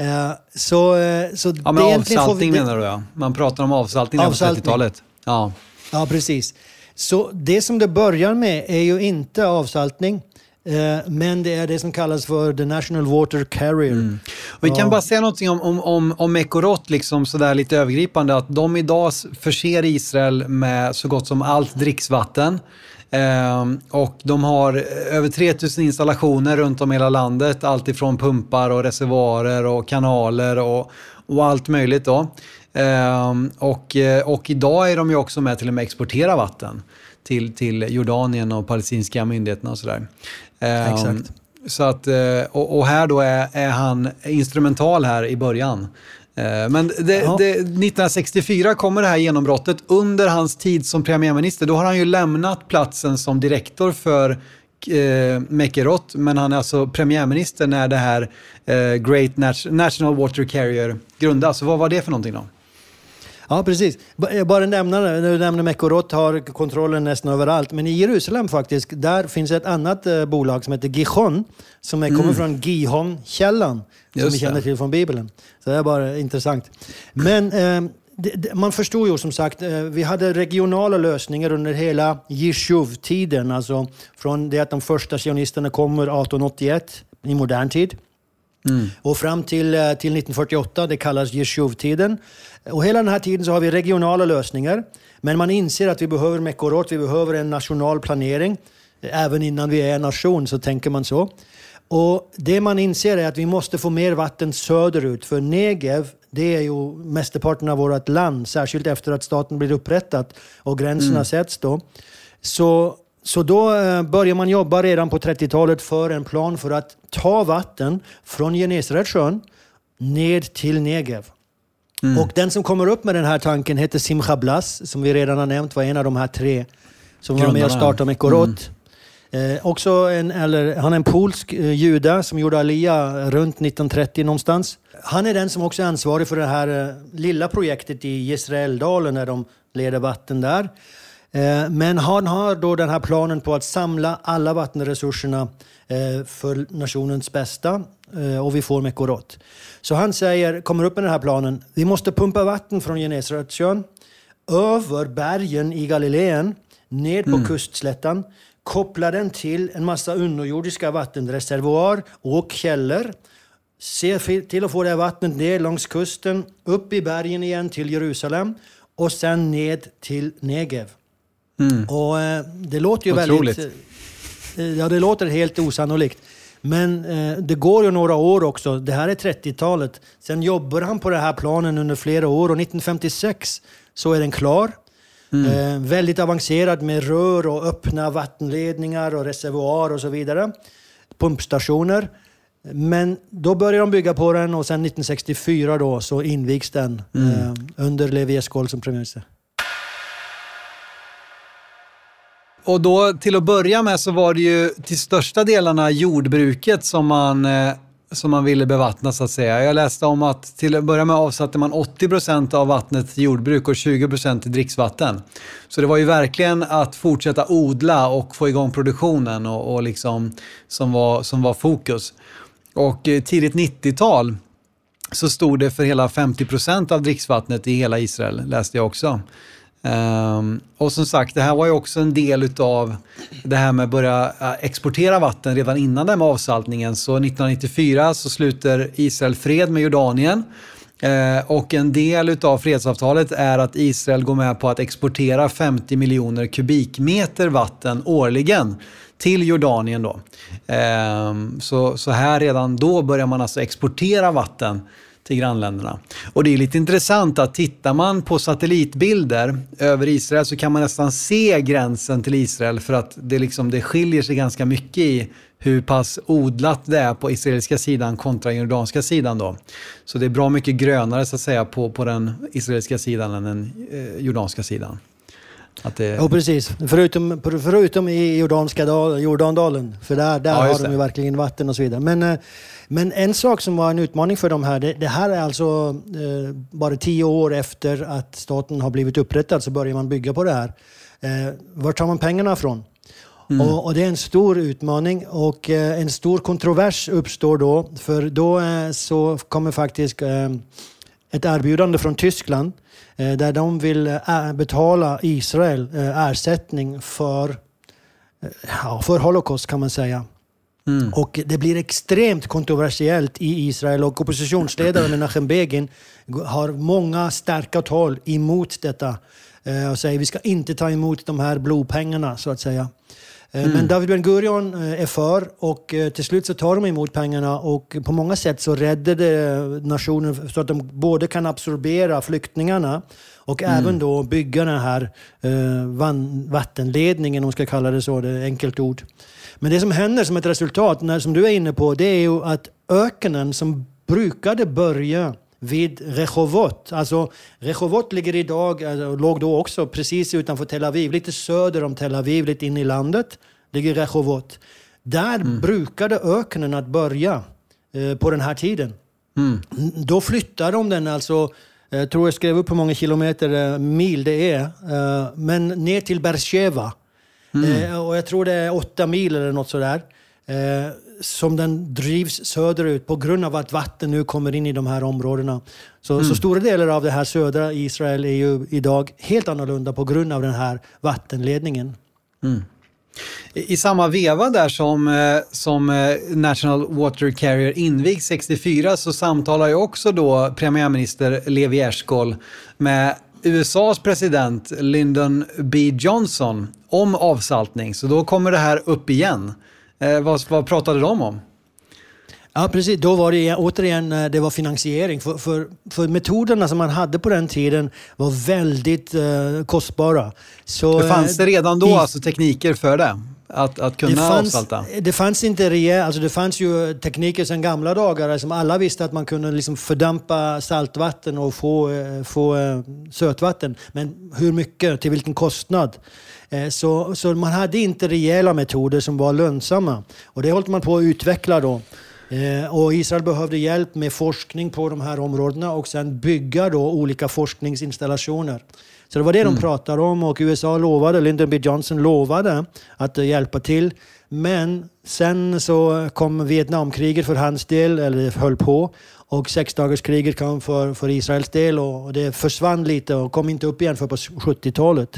Uh, så, uh, så ja, men avsaltning vi, menar du ja. Man pratar om avsaltning, avsaltning. på 30-talet. Ja. ja, precis. Så det som det börjar med är ju inte avsaltning. Eh, men det är det som kallas för the national water carrier. Mm. vi kan ja. bara säga någonting om, om, om, om Mekorot, liksom sådär lite övergripande, att de idag förser Israel med så gott som allt dricksvatten. Eh, och de har över 3000 installationer runt om i hela landet, alltifrån pumpar och reservoarer och kanaler och, och allt möjligt. Då. Eh, och, och idag är de ju också med till och med exportera vatten till, till Jordanien och palestinska myndigheterna och sådär. Ehm, Exakt. Så att, eh, och, och här då är, är, han instrumental här i början. Ehm, men det, det, 1964 kommer det här genombrottet. Under hans tid som premiärminister, då har han ju lämnat platsen som direktor för eh, Mekerot, men han är alltså premiärminister när det här eh, Great National Water Carrier grundas. Så vad var det för någonting då? Ja, precis. Eh, bara nämna det, du nämner Mekorot har kontrollen nästan överallt. Men i Jerusalem faktiskt, där finns ett annat eh, bolag som heter Gihon. Som är, kommer mm. från Gihon-källan. Som vi känner till från Bibeln. Så det är bara intressant. Men eh, man förstår ju som sagt, eh, vi hade regionala lösningar under hela Jeshuv-tiden. Alltså från det att de första sionisterna kommer 1881 i modern tid. Mm. Och fram till, till 1948, det kallas Jeshuv-tiden. Och hela den här tiden så har vi regionala lösningar. Men man inser att vi behöver Mekorot, vi behöver en national planering. Även innan vi är en nation så tänker man så. Och det man inser är att vi måste få mer vatten söderut. För Negev, det är ju mesteparten av vårt land, särskilt efter att staten blir upprättat och gränserna mm. sätts då. Så så då eh, börjar man jobba redan på 30-talet för en plan för att ta vatten från Genesaretsjön ned till Negev. Mm. Och den som kommer upp med den här tanken heter Simcha Blas, som vi redan har nämnt var en av de här tre som Grundarna. var med och startade med Korot. Mm. Eh, också en, eller, han är en polsk eh, jude som gjorde Alia runt 1930 någonstans. Han är den som också är ansvarig för det här eh, lilla projektet i Israeldalen när de leder vatten där. Eh, men han har då den här planen på att samla alla vattenresurserna eh, för nationens bästa eh, och vi får Mekorot. Så han säger, kommer upp med den här planen, vi måste pumpa vatten från Genesaretsjön över bergen i Galileen, ner på mm. kustslättan, koppla den till en massa underjordiska vattenreservoar och källor. Se till att få det här vattnet ner längs kusten, upp i bergen igen till Jerusalem och sen ned till Negev. Mm. Och eh, det låter ju Otroligt. väldigt... Eh, ja, det låter helt osannolikt. Men eh, det går ju några år också. Det här är 30-talet. Sen jobbar han på den här planen under flera år och 1956 så är den klar. Mm. Eh, väldigt avancerad med rör och öppna vattenledningar och reservoar och så vidare. Pumpstationer. Men då börjar de bygga på den och sen 1964 då så invigs den mm. eh, under Levi Eskol som premiärminister. Och då till att börja med så var det ju till största delarna jordbruket som man, eh, som man ville bevattna så att säga. Jag läste om att till att börja med avsatte man 80 procent av vattnet till jordbruk och 20 procent till dricksvatten. Så det var ju verkligen att fortsätta odla och få igång produktionen och, och liksom, som, var, som var fokus. Och eh, tidigt 90-tal så stod det för hela 50 procent av dricksvattnet i hela Israel, läste jag också. Um, och som sagt, det här var ju också en del av det här med att börja eh, exportera vatten redan innan det här med avsaltningen. Så 1994 så sluter Israel fred med Jordanien. Uh, och en del av fredsavtalet är att Israel går med på att exportera 50 miljoner kubikmeter vatten årligen till Jordanien. Då. Um, så, så här redan då börjar man alltså exportera vatten till grannländerna. Och det är lite intressant att tittar man på satellitbilder över Israel så kan man nästan se gränsen till Israel för att det, liksom, det skiljer sig ganska mycket i hur pass odlat det är på israeliska sidan kontra jordanska sidan. Då. Så det är bra mycket grönare så att säga på, på den israeliska sidan än den eh, jordanska sidan. Att det... Ja, precis. Förutom, förutom i Jordanska dal, Jordandalen, för där, där ja, har de ju verkligen vatten och så vidare. Men, eh, men en sak som var en utmaning för de här, det, det här är alltså eh, bara tio år efter att staten har blivit upprättad så börjar man bygga på det här. Eh, var tar man pengarna ifrån? Mm. Och, och, det är en stor utmaning och eh, en stor kontrovers uppstår då. För då eh, så kommer faktiskt eh, ett erbjudande från Tyskland där de vill eh, betala Israel ersättning för, ja, för Holocaust kan man säga. Mm. Och det blir extremt kontroversiellt i Israel och oppositionsledaren Menachem Begin har många starka tal emot detta eh, och säger vi ska inte ta emot de här blodpengarna så att säga. Eh, mm. Men David Ben Gurion eh, är för och till slut så tar de emot pengarna och på många sätt så räddar det nationen så att de både kan absorbera flyktingarna och mm. även då bygga den här vattenledningen, om man ska kalla det så, det är enkelt ord. Men det som händer som ett resultat, när, som du är inne på, det är ju att öknen som brukade börja vid Rehovot. Alltså, Rehovot ligger idag, alltså, låg då också precis utanför Tel Aviv, lite söder om Tel Aviv, lite in i landet, ligger Rehovot. Där mm. brukade öknen att börja eh, på den här tiden. Mm. Då flyttar de den alltså, jag eh, tror jag skrev upp hur många kilometer, eh, mil det är, eh, men ner till Beersheva. Mm. Eh, och jag tror det är åtta mil eller något sådär. Som den drivs söderut på grund av att vatten nu kommer in i de här områdena. Så, mm. så stora delar av det här södra Israel är ju idag helt annorlunda på grund av den här vattenledningen. Mm. I samma veva där som, eh, som eh, National Water Carrier invigs 64 så samtalar ju också då premiärminister Levi Eshkol med USAs president Lyndon B Johnson om avsaltning. Så då kommer det här upp igen. Eh, vad, vad pratade de om? Ja, precis. Då var det återigen eh, det var finansiering. För, för, för metoderna som man hade på den tiden var väldigt eh, kostbara. Så, det fanns det redan då i, alltså tekniker för det? Att, att kunna det fanns, avsalta? Det fanns inte rejält, alltså det fanns ju tekniker sedan gamla dagar som alla visste att man kunde liksom fördampa saltvatten och få, eh, få sötvatten. Men hur mycket, till vilken kostnad? Uh, så, så man hade inte rejäla metoder som var lönsamma. Och det håller man på att utveckla då. Uh, och Israel behövde hjälp med forskning på de här områdena och sen bygga då olika forskningsinstallationer. Så det var det mm. de pratade om och USA lovade, Lyndon B Johnson lovade att hjälpa till. Men sen så kom Vietnamkriget för hans del, eller höll på. Och sexdagarskriget kom för, för Israels del och det försvann lite och kom inte upp igen för på 70-talet.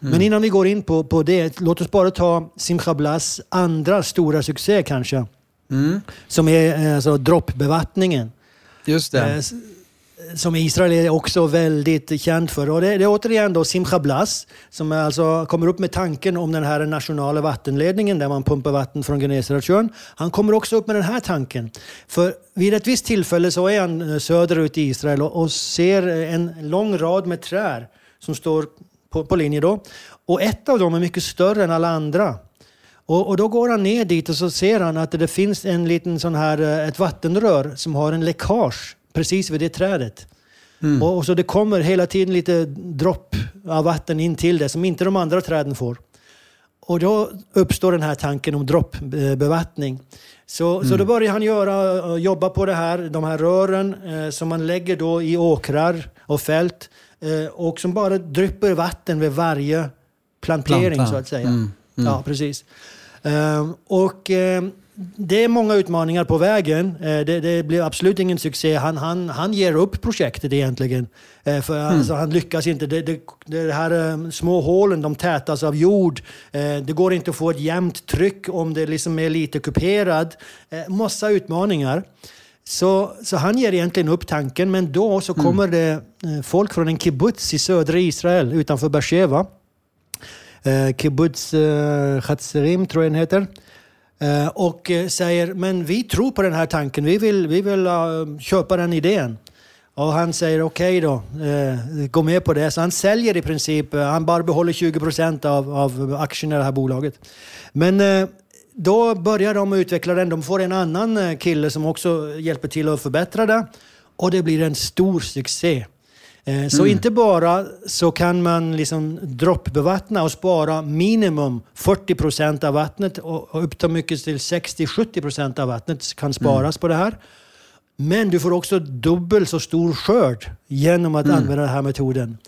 Mm. Men innan vi går in på, på det, låt oss bara ta Simcha Blas andra stora succé kanske. Mm. Som är eh, alltså, droppbevattningen. Just det. Som Israel är också väldigt känt för. Och det, det är återigen då Simcha Blas som alltså kommer upp med tanken om den här nationella vattenledningen där man pumpar vatten från Genesaretsjön. Han kommer också upp med den här tanken. För vid ett visst tillfälle så är han eh, söderut i Israel och, och ser eh, en lång rad med träd som står på, på linje då. Och ett av dem är mycket större än alla andra. Och, och, då går han ner dit och så ser han att det finns en liten sån här, eh, ett vattenrör som har en läckage precis vid det trädet. Mm. Och, och, så det kommer hela tiden lite dropp av vatten in till det som inte de andra träden får. Och då uppstår den här tanken om droppbevattning. Så, mm. så då börjar han göra, jobba på det här, de här rören eh, som man lägger då i åkrar och fält eh, och som bara drypper vatten vid varje plantering Planta. så att säga. Mm. Mm. Ja, precis. Eh, och eh, det är många utmaningar på vägen. Eh, det, det blir absolut ingen succé. Han, han, han ger upp projektet egentligen. Eh, för mm. alltså, han lyckas inte. Det, det, det här eh, små hålen de tätas av jord. Det går inte att få ett jämnt tryck om det liksom är lite kuperad. Massa utmaningar. Så, så han ger egentligen upp tanken, men då så mm. kommer det folk från en kibbutz i södra Israel utanför Beersheva. Kibbutz Chatzerim tror jag den heter. Eh, och eh, säger men vi tror på den här tanken, vi vill, vi vill uh, köpa den idén. Och han säger okej okay då, uh, gå med på det. Så han säljer i princip, uh, han bara behåller 20 procent av, av aktierna i det här bolaget. Men då börjar de utveckla den. De får en annan kille som också hjälper till att förbättra det. Och det blir en stor succé. Eh, så mm. inte bara så kan man liksom droppbevattna och spara minimum 40 procent av vattnet och upp till mycket till 60-70 procent av vattnet kan sparas mm. på det här. Men du får också dubbelt så stor skörd genom att mm. använda den här metoden.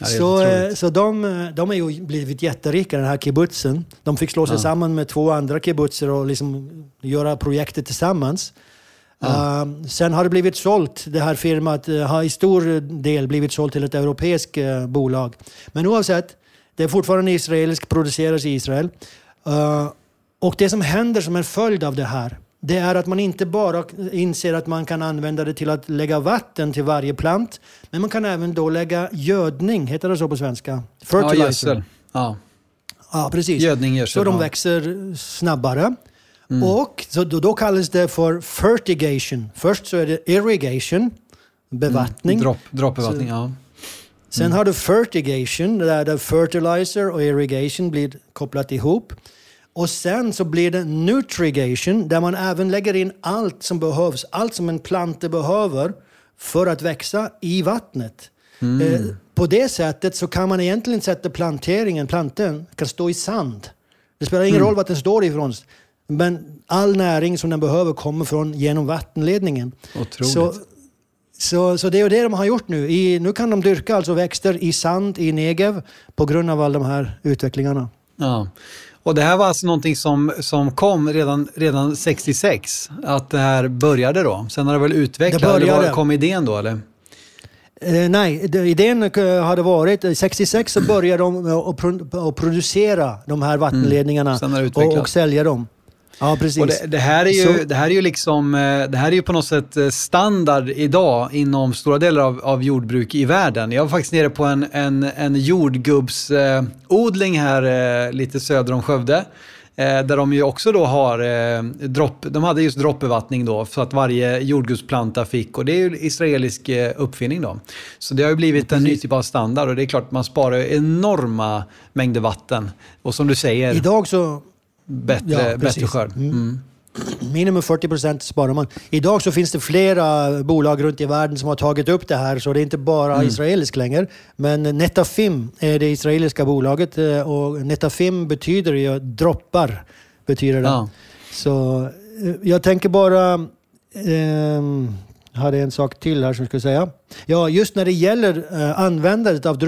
Ja, så eh, så de, de har ju blivit jätterika, den här kibbutzen. De fick slå sig ja. samman med två andra kibbutzer och liksom göra projektet tillsammans. Ja. Uh, sen har det blivit sålt, det här firmat uh, har i stor del blivit sålt till ett europeiskt uh, bolag. Men oavsett, det är fortfarande israelisk, produceras i Israel. och det som händer som en följd av det här, det är att man inte bara inser att man kan använda det till att lägga vatten till varje plant, men man kan även då lägga gödning, heter det så på svenska? Fertilizer. Ja, gödsel. Ja. ja, precis. Gödning, gödsel, så de växer snabbare. Mm. Och så då, då, kallas det för fertigation. Först så är det irrigation, bevattning. Mm. Dropp, droppbevattning, så, ja. Sen mm. har du fertigation, där fertilizer och irrigation blir kopplat ihop. Och sen så blir det nutrigation, där man även lägger in allt som behövs, allt som en planta behöver för att växa i vattnet. Mm. Eh, på det sättet så kan man egentligen sätta planteringen, planten kan stå i sand. Det spelar ingen mm. roll var den står ifrån. Men all näring som den behöver kommer från genom vattenledningen. Otroligt. Så, så, så det är det de har gjort nu. I, nu kan de dyrka alltså växter i sand i Negev på grund av alla de här utvecklingarna. Ja. Och det här var alltså någonting som, som kom redan, redan 66, att det här började då. Sen har det väl utvecklats, eller var, kom idén då eller? Eh, nej, idén eh, hade varit, 66 så började de att producera de här vattenledningarna mm. och, och sälja dem. Ja, precis. Och det, det, här är ju, så... det här är ju liksom, eh, det här är ju på något sätt eh, standard idag inom stora delar av, av jordbruk i världen. Jag var faktiskt nere på en, en, en jordgubbsodling här lite söder om Skövde. Där de ju också då har dropp, de hade just droppbevattning då så att varje jordgubbsplanta fick och det är ju israelisk uppfinning då. Så det har ju blivit en ny typ av standard och det är klart man sparar enorma mängder vatten. Och som du säger... Idag så, bättre, ja, bättre skörd. Mm. Mm. Minimum 40 procent sparar man. Idag så finns det flera bolag runt i världen som har tagit upp det här, så det är inte bara mm. israeliskt längre. Men Netafim är det israeliska bolaget eh, och Netafim betyder ju droppar. Betyder det. Ja. Så eh, jag tänker bara... Eh, hade en sak till här som jag skulle säga. Ja, just när det gäller uh, användandet av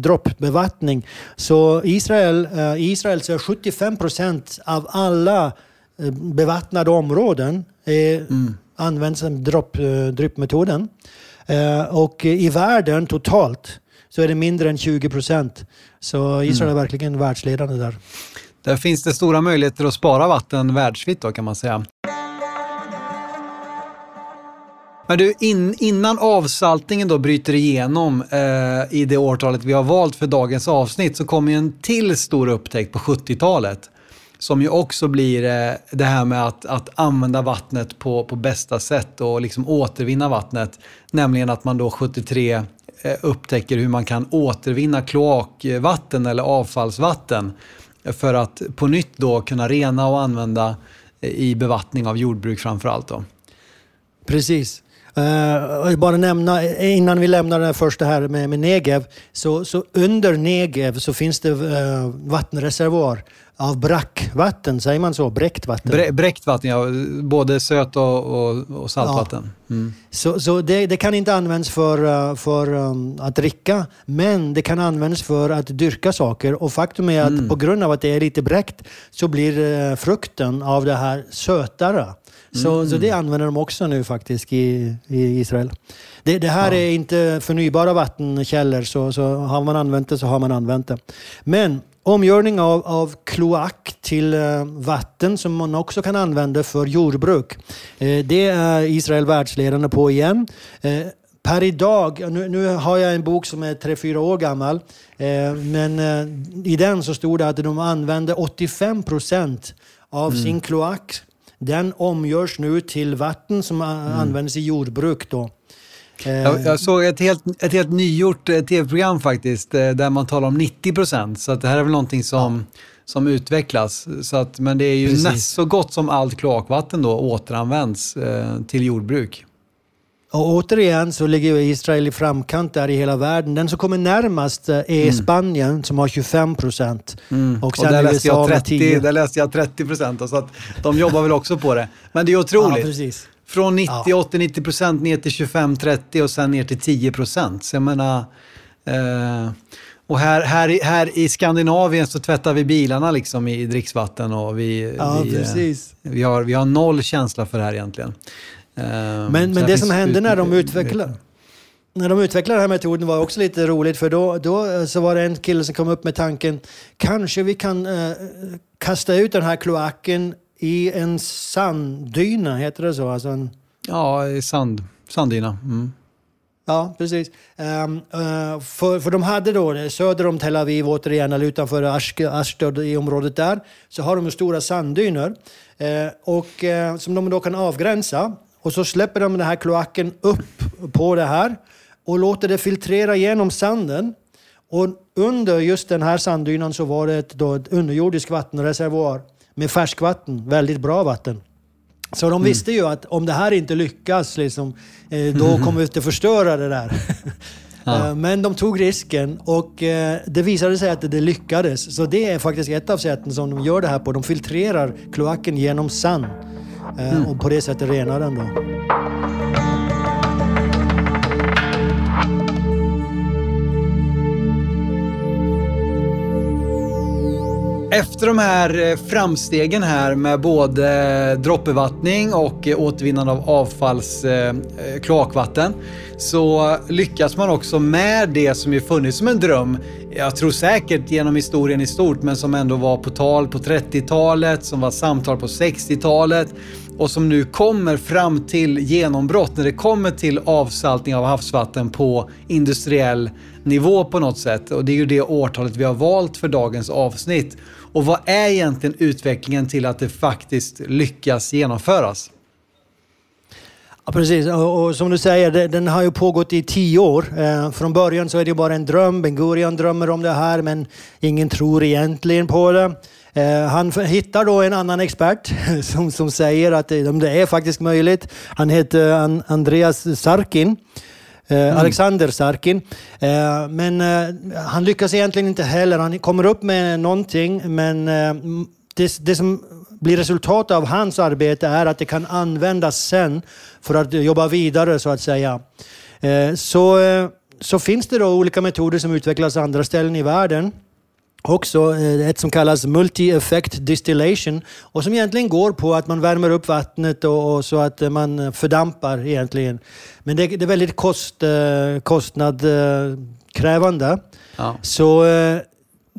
droppbevattning så Israel, uh, Israel så 75 procent av alla uh, bevattnade områden är, mm. används dropp, uh, droppmetoden. och i världen totalt så är det mindre än 20 procent. Så Israel mm. är verkligen världsledande där. Där finns det stora möjligheter att spara vatten världsvitt då kan man säga. Men du, in, innan avsaltningen då bryter igenom eh, i det årtalet vi har valt för dagens avsnitt så kommer en till stor upptäckt på 70-talet. Som ju också blir eh, det här med att, att använda vattnet på, på bästa sätt och liksom återvinna vattnet. Nämligen att man då 73 eh, upptäcker hur man kan återvinna kloakvatten eller avfallsvatten för att på nytt då kunna rena och använda i bevattning av jordbruk framför allt. Då. Precis. Uh, bara nämna, innan vi lämnar det första här med, med Negev, så, så under Negev så finns det uh, vattenreservoar av brackvatten, säger man så? Bräckt vatten? Bre, bräckt vatten, ja. Både söt och, och, och saltvatten. Ja. Mm. Så, så det, det, kan inte användas för, eh, för um, att dricka, men det kan användas för att dyrka saker. Och faktum är att mm. på grund av att det är lite bräckt så blir uh, frukten av det här sötare. Så, mm. så det använder de också nu faktiskt i, i Israel. Det, det här ja. är inte förnybara vattenkällor, så, så har man använt det så har man använt det. Men omgörning av, av kloak till uh, vatten som man också kan använda för jordbruk. Uh, det är Israel världsledande på igen. Uh, per idag, nu, nu, har jag en bok som är 3-4 år gammal, men i den så stod det att de använder 85 procent av mm. sin kloak den omgörs nu till vatten som mm. används i jordbruk. Då. Jag, jag, såg ett helt, ett helt nygjort eh, tv-program faktiskt, eh, där man talar om 90 procent. Så det här är väl någonting som, som utvecklas. Så att, men det är ju näst så gott som allt kloakvatten då återanvänds eh, till jordbruk. Och återigen så ligger Israel i framkant där i hela världen. Den som kommer närmast eh, är mm. Spanien som har 25 procent. Mm. Och, och där, läste jag 30, där läste jag 30 procent. Så att de jobbar väl också på det. Men det är otroligt. Ja, Från 90, ja. 80-90 procent ner till 25-30 och sen ner till 10 procent. Så jag menar... Eh, och här, här, här i Skandinavien så tvättar vi bilarna liksom i dricksvatten och vi, ja, vi, eh, vi, har, vi har noll känsla för det här egentligen. Ehm, men, men det som hände när de utvecklade när de utvecklade den här metoden var också lite roligt för då, då så var det en kille som kom upp med tanken kanske vi kan eh, kasta ut den här kloaken i en sanddyna, heter det så? Alltså en... Ja, sand, sanddyna. Mm. Ja, precis. Um, uh, för, för de hade då söder om Tel Aviv, återigen, eller utanför Ashdod i området där, så har de stora sanddyner uh, och, uh, som de då kan avgränsa. Och så släpper de den här kloaken upp på det här och låter det filtrera genom sanden. Och under just den här sanddynan så var det ett, då, ett underjordisk vattenreservoar med färskvatten, väldigt bra vatten. Så de mm. visste ju att om det här inte lyckas, liksom, eh, då kommer vi inte förstöra det där. Ja. Eh, men de tog risken och eh, det visade sig att det lyckades. Så det är faktiskt ett av sätten som de gör det här på. De filtrerar kloaken genom sand mm. och på det sättet renar den. Då. Efter de här eh, framstegen här med både eh, droppbevattning och eh, återvinnande av avfalls kloakvatten så lyckas man också med det som ju funnits som en dröm. Jag tror säkert genom historien i stort, men som ändå var på tal på 30-talet, som var samtal på 60-talet och som nu kommer fram till genombrott när det kommer till avsaltning av havsvatten på industriell nivå på något sätt. Och det är ju det årtalet vi har valt för dagens avsnitt. Och vad är egentligen utvecklingen till att det faktiskt lyckas genomföras? Ja, precis, och, och, som du säger, det, den har ju pågått i tio år. Eh, från början så är det bara en dröm. Ben Gurion drömmer om det här, men ingen tror egentligen på det. Eh, han hittar då en annan expert som, som säger att eh, det, det är faktiskt möjligt. Han heter Andreas Sarkin. Eh, mm. Alexander Sarkin. Eh, men han lyckas egentligen inte heller. Han kommer upp med någonting, men det, det som blir resultatet av hans arbete är att det kan användas sen för att jobba vidare så att säga. Så, så finns det då olika metoder som utvecklas andra ställen i världen också eh, ett som kallas multi-effect distillation och som egentligen går på att man värmer upp vattnet och, och så att man fördampar egentligen. Men det, det är väldigt kost, eh, kostnadskrävande. Ja. Så eh,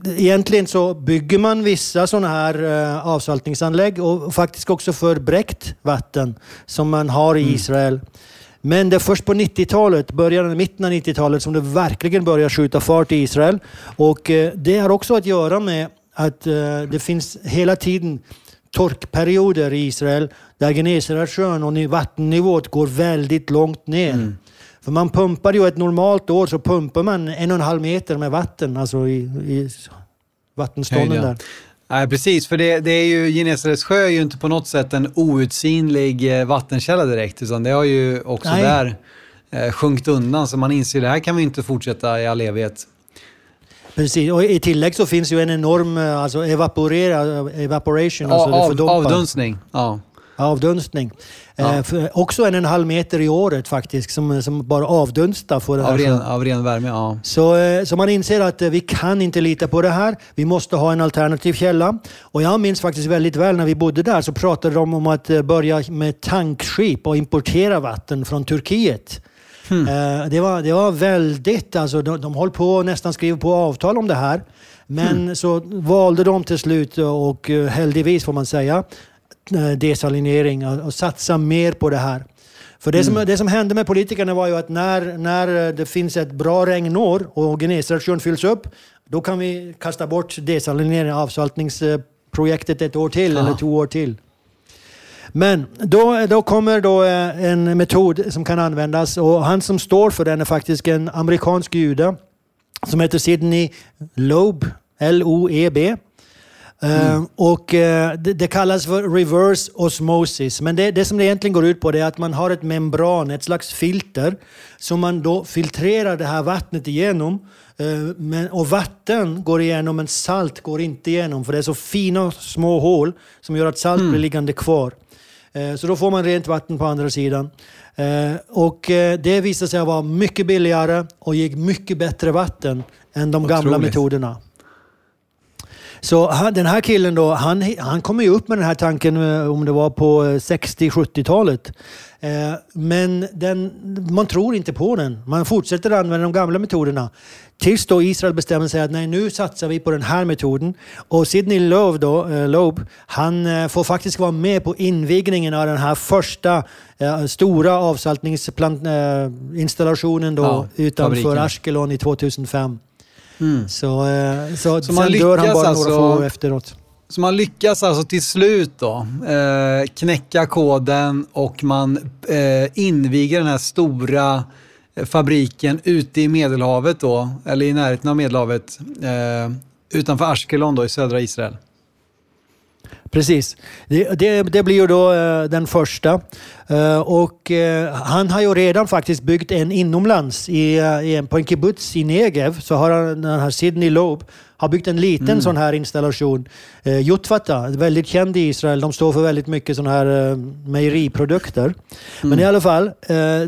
egentligen så bygger man vissa sådana här avsaltningsanlägg och faktiskt också för bräckt vatten som man har i mm. Men det är först på 90-talet, början, mitten av 90-talet, som det verkligen börjar skjuta fart i Israel. Och eh, det har också att göra med att eh, det finns hela tiden torkperioder i Israel där Genesaretsjön och vattennivån går väldigt långt ner. Mm. För man pumpar ju ett normalt år så pumpar man en och en halv meter med vatten, alltså i, i vattenstånden där. Nej, precis. För det, det är ju, Genesarets sjö är ju inte på något sätt en outsinlig eh, vattenkälla direkt, utan det har ju också Nej. där eh, sjunkit undan. Så man inser att det här kan vi inte fortsätta i all evighet. Precis, och i tillägg så finns ju en enorm eh, alltså evaporera, evaporation, alltså av, avdunstning. Ja avdunstning. Ja. Eh, också en och en halv meter i året faktiskt, som, som bara avdunstar. För av, ren, av ren värme, ja. Så, eh, så man inser att eh, vi kan inte lita på det här. Vi måste ha en alternativ källa. Och jag minns faktiskt väldigt väl när vi bodde där så pratade de om att eh, börja med tankskip och importera vatten från Turkiet. Eh, det, var, det var väldigt, alltså de, de höll på att nästan skriva på avtal om det här. Men hmm. så valde de till slut, och eh, heldigvis får man säga, desalinering och, och satsa mer på det här. För det, mm. som, det som hände med politikerna var ju att när, när det finns ett bra regnår och Genesaretsjön fylls upp, då kan vi kasta bort desalinering, avsaltningsprojektet ett år till ja. eller två år till. Men då, då kommer då eh, en metod som kan användas och han som står för den är faktiskt en amerikansk jude som heter Sidney Loeb, L-O-E-B. Mm. Och uh, det, det, kallas för reverse osmosis. Men det, det som det egentligen går ut på är att man har ett membran, ett slags filter, som man då filtrerar det här vattnet igenom. Uh, men, och vatten går igenom, men salt går inte igenom. För det är så fina små hål som gör att salt mm. blir liggande kvar. Så då får man rent vatten på andra sidan. Och det visade sig vara mycket billigare och ger mycket bättre vatten än de Otroligt. gamla metoderna. Så han, den här killen då, han, han kom ju upp med den här tanken eh, om det var på 60-70-talet. Eh, men den, man tror inte på den. Man fortsätter använda de gamla metoderna. Tills då Israel bestämmer sig att nej, nu satsar vi på den här metoden. Och Sidney Loeb, då, eh, Loeb han eh, får faktiskt vara med på invigningen av den här första eh, stora avsaltningsinstallationen då ja, utanför fabriken. Ashkelon i 2005. Mm. Så, eh, så, så sen dör han bara alltså, några få efteråt. Så man lyckas alltså till slut då eh, knäcka koden och man eh, inviger den här stora eh, fabriken ute i Medelhavet då, eller i närheten av Medelhavet, eh, utanför Ashkelon då i södra Israel. Precis. Det, det, det, blir ju då uh, den första. Uh, och uh, han har ju redan faktiskt byggt en inomlands i, i, på en kibbutz i Negev. Så har han, den här Sidney Loeb har byggt en liten mm. sån här installation. Uh, Jutfata, väldigt känd i Israel. De står för väldigt mycket sådana här mejeriprodukter. Mm. Men i alla fall,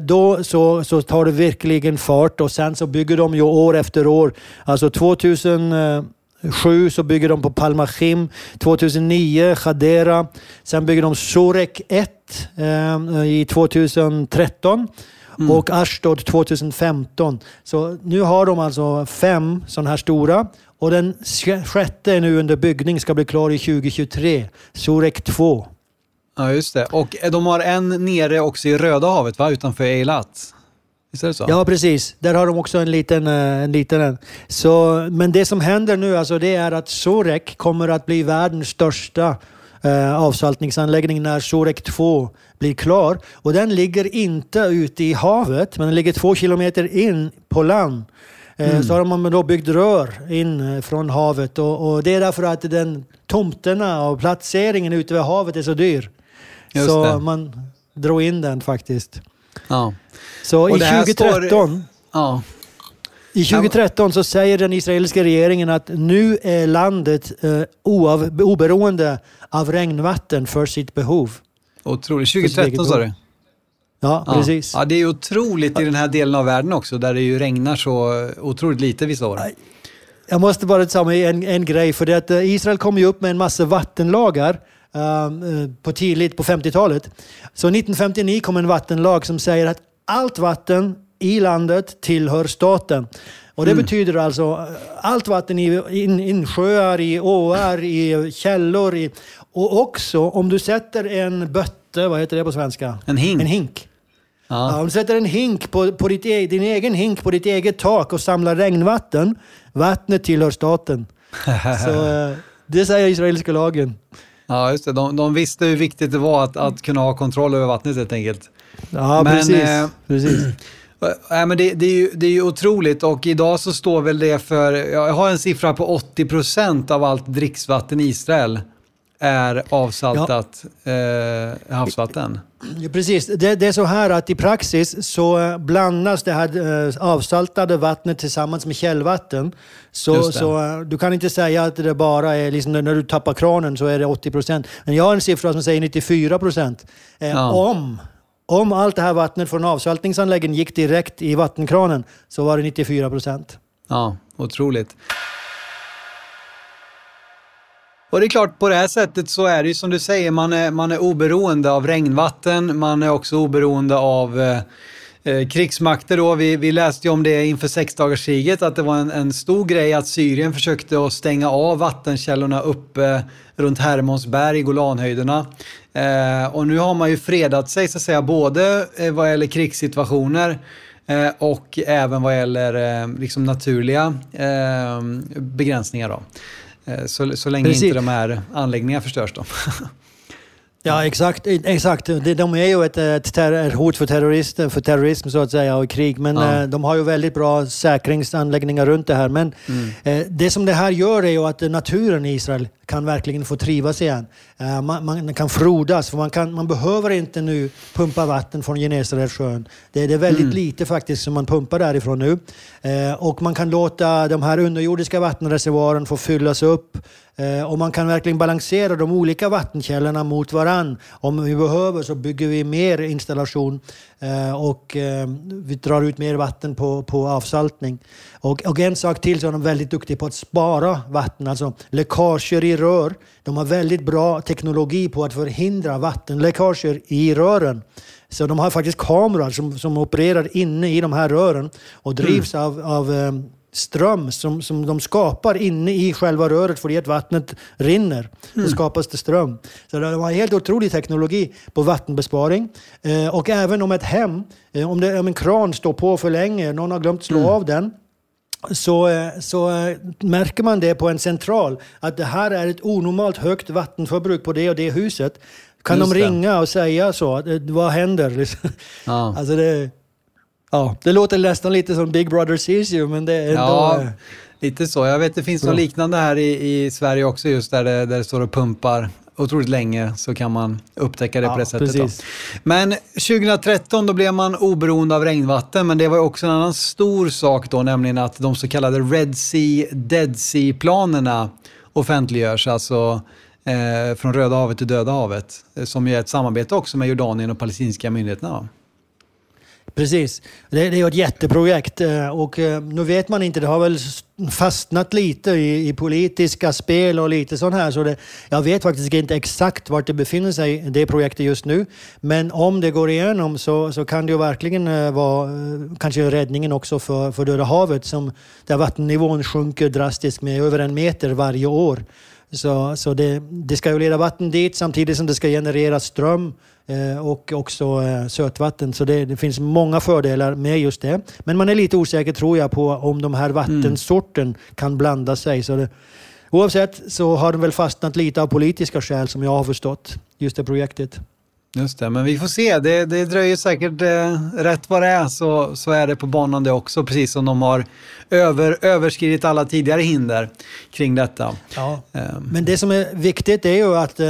då så, så tar det verkligen fart och sen så bygger de ju år efter år. Alltså 2000 2007 så bygger de på Palmachim. 2009 Chadera. Sen bygger de Sorek 1 eh, i 2013. Mm. och Ashdod 2015. Så nu har de alltså fem sådana här stora och den sjätte är nu under byggning, ska bli klar i 2023. Sorek 2. Ja, just det. Och de har en nere också i Röda havet, va? utanför Eilat. Visst är det så? Ja, precis. Där har de också en liten... Eh, en liten så, men det som händer nu alltså, det är att Sorek kommer att bli världens största eh, avsaltningsanläggning när Sorek 2 blir klar. Och den ligger inte ute i havet, men den ligger två kilometer in på land. Eh, mm. Så har man då byggt rör in eh, från havet och, och, det är därför att den tomterna och placeringen ute vid havet är så dyr. Just så det. man drog in den faktiskt. Ja. Så i 2013, står... ja. i 2013 så säger den israeliska regeringen att nu är landet eh, oav, oberoende av regnvatten för sitt behov. Otroligt. 2013 sa du? Ja, ja, precis. Ja, det är otroligt i den här delen av världen också, där det ju regnar så otroligt lite vissa år. Jag måste bara ta med en, en grej, för det att eh, Israel kom ju upp med en massa vattenlagar um, på tidigt på 50-talet. Så 1959 kom en vattenlag som säger att allt vatten i landet tillhör staten. Och det mm. betyder alltså eh, allt vatten i in, insjöar, i åar, i källor. I, och också om du sätter en bötte, vad heter det på svenska? En hink. En hink. Ja. Ja, om du sätter en hink på, på ditt, e, din egen hink på ditt eget tak och samlar regnvatten, vattnet tillhör staten. Så eh, det säger israeliska lagen. Ja, just det. De, de visste hur viktigt det var att, att kunna ha kontroll över vattnet helt enkelt. Ja, men, precis. Eh, precis. Äh, men det, det, är ju, det är ju otroligt och idag så står väl det för, jag har en siffra på 80% av allt dricksvatten i Israel är avsaltat ja. eh, havsvatten. Precis, det, det, är så här att i praxis så blandas det här eh, avsaltade vattnet tillsammans med källvatten. Så, så eh, du kan inte säga att det bara är, liksom, när du tappar kranen så är det 80 procent. Men jag har en siffra som säger 94 procent. Eh, ja. Om om allt det här vattnet från avsaltningsanläggningen gick direkt i vattenkranen så var det 94 procent. Ja, otroligt. Och det är klart, på det här sättet så är det ju som du säger, man är, man är oberoende av regnvatten, man är också oberoende av eh, eh krigsmakter. Då. Vi, vi läste ju om det inför sexdagarskriget, att det var en, en, stor grej att Syrien försökte att stänga av vattenkällorna uppe runt Hermonsberg, Golanhöjderna. Eh, och nu har man ju fredat sig så att säga både eh, vad gäller krigssituationer eh, och även vad gäller eh, liksom naturliga eh, begränsningar. Då. Eh, så, så länge Precis. inte de här anläggningarna förstörs. Då. Ja, exakt. exakt. De är ju ett, ett, hot för, terrorister, för terrorism så att säga och krig. Men ja. de har ju väldigt bra säkringsanläggningar runt det här. Men mm. det som det här gör är ju att naturen i Israel kan verkligen få trivas igen. Eh, man, man, kan frodas, för man, kan, man behöver inte nu pumpa vatten från Genesaretsjön. Det, det är väldigt mm. lite faktiskt som man pumpar därifrån nu. Eh, och man kan låta de här underjordiska vattenreservoaren få fyllas upp Eh, och man kan verkligen balansera de olika vattenkällorna mot varann. Om vi behöver så bygger vi mer installation och eh, vi drar ut mer vatten på, på avsaltning. Och, och en sak till så är de väldigt duktiga på att spara vatten, alltså läckager i rör. De har väldigt bra teknologi på att förhindra vattenläckager i rören. Så de har faktiskt kameror som, som opererar inne i de här rören och drivs mm. av, av ström som, som de skapar inne i själva röret för att vattnet rinner. Mm. Så skapas det ström. Så de har helt otrolig teknologi på vattenbesparing. Eh, och även om ett hem, eh, om, det, om en kran står på för länge, någon har glömt slå mm. av den, så, eh, så äh, märker man det på en central, att det här är ett onormalt högt vattenförbruk på det och det huset. Kan Just de ringa det. och säga så? Vad händer? Ja. Alltså det, Ja, det låter nästan lite som Big Brother sees you, men det är ändå... Ja, lite så. Jag vet det finns något liknande här i, i Sverige också, just där det, där det står och pumpar otroligt länge så kan man upptäcka det ja, på det sättet. Men 2013 då blev man oberoende av regnvatten, men det var också en annan stor sak då, nämligen att de så kallade Red Sea, Dead Sea-planerna offentliggörs, alltså eh, från Röda havet till Döda havet, eh, som är ett samarbete också med Jordanien och palestinska myndigheterna. Precis. Det, det är ett jätteprojekt eh, och eh, nu vet man inte, det har väl fastnat lite i, i politiska spel och lite sånt här. Så det, jag vet faktiskt inte exakt vart det befinner sig, det projektet just nu. Men om det går igenom så, så kan det ju verkligen eh, vara kanske räddningen också för, för Döda havet som, där vattennivån sjunker drastiskt med över en meter varje år. Så, så det, det ska ju leda vatten dit samtidigt som det ska generera ström Eh, och också eh, sötvatten. Så det, det, finns många fördelar med just det. Men man är lite osäker tror jag på om de här vattensorten mm. kan blanda sig. Så det, oavsett så har de väl fastnat lite av politiska skäl som jag har förstått, just det projektet. Just det, men vi får se. Det, det dröjer säkert eh, rätt vad det är så, så är det på banan det också, precis som de har över, överskridit alla tidigare hinder kring detta. Ja. Um. Men det som är viktigt är ju att uh,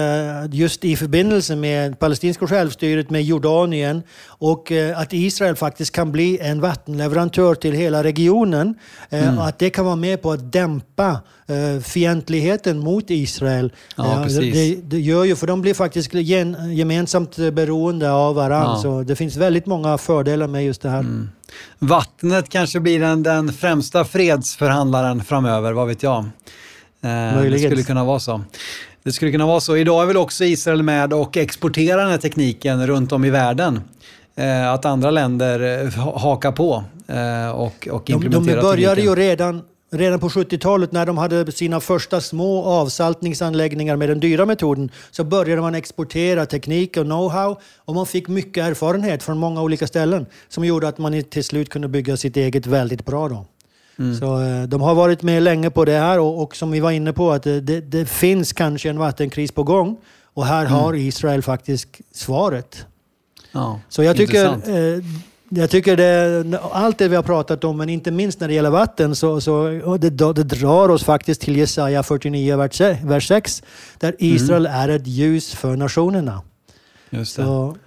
just i förbindelse med palestinska självstyret, med Jordanien och uh, att Israel faktiskt kan bli en vattenleverantör till hela regionen. Uh, mm. Att det kan vara med på att dämpa fientligheten mot Israel. Ja, det, det, gör ju, för de blir faktiskt gen, gemensamt beroende av varandra. Ja. Så det finns väldigt många fördelar med just det här. Mm. Vattnet kanske blir den, den främsta fredsförhandlaren framöver, vad vet jag. Eh, det skulle kunna vara så. Det skulle kunna vara så. Idag är väl också Israel med och exporterar den här tekniken runt om i världen. Eh, att andra länder eh, hakar på eh, och, och implementerar de, de började ju redan Redan på 70-talet när de hade sina första små avsaltningsanläggningar med den dyra metoden så började man exportera teknik och know-how och man fick mycket erfarenhet från många olika ställen som gjorde att man till slut kunde bygga sitt eget väldigt bra. Då. Mm. Så eh, de har varit med länge på det här och, och som vi var inne på att det, det, det, finns kanske en vattenkris på gång och här mm. har Israel faktiskt svaret. Ja, så jag tycker eh, jag tycker det, allt det vi har pratat om, men inte minst när det gäller vatten, så, så det, det drar oss faktiskt till Jesaja 49, vers 6, där mm. Israel mm. är ett ljus för nationerna. Just det. Så.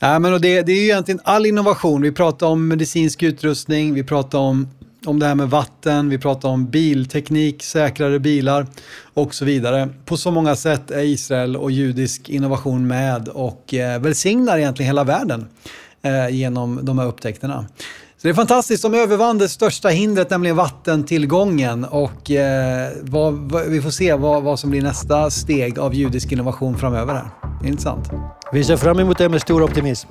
Ja, men det, det är ju egentligen all innovation. Vi pratar om medicinsk utrustning, vi pratar om, om det här med vatten, vi pratar om bilteknik, säkrare bilar och så vidare. På så många sätt är Israel och judisk innovation med och eh, välsignar egentligen hela världen Eh, genom de här upptäckterna. Så det är fantastiskt. De övervann det största hindret, nämligen vattentillgången. Och eh, vad, vad, vi får se vad, vad som blir nästa steg av judisk innovation framöver. Här. Intressant. Vi ser fram emot det med stor optimism.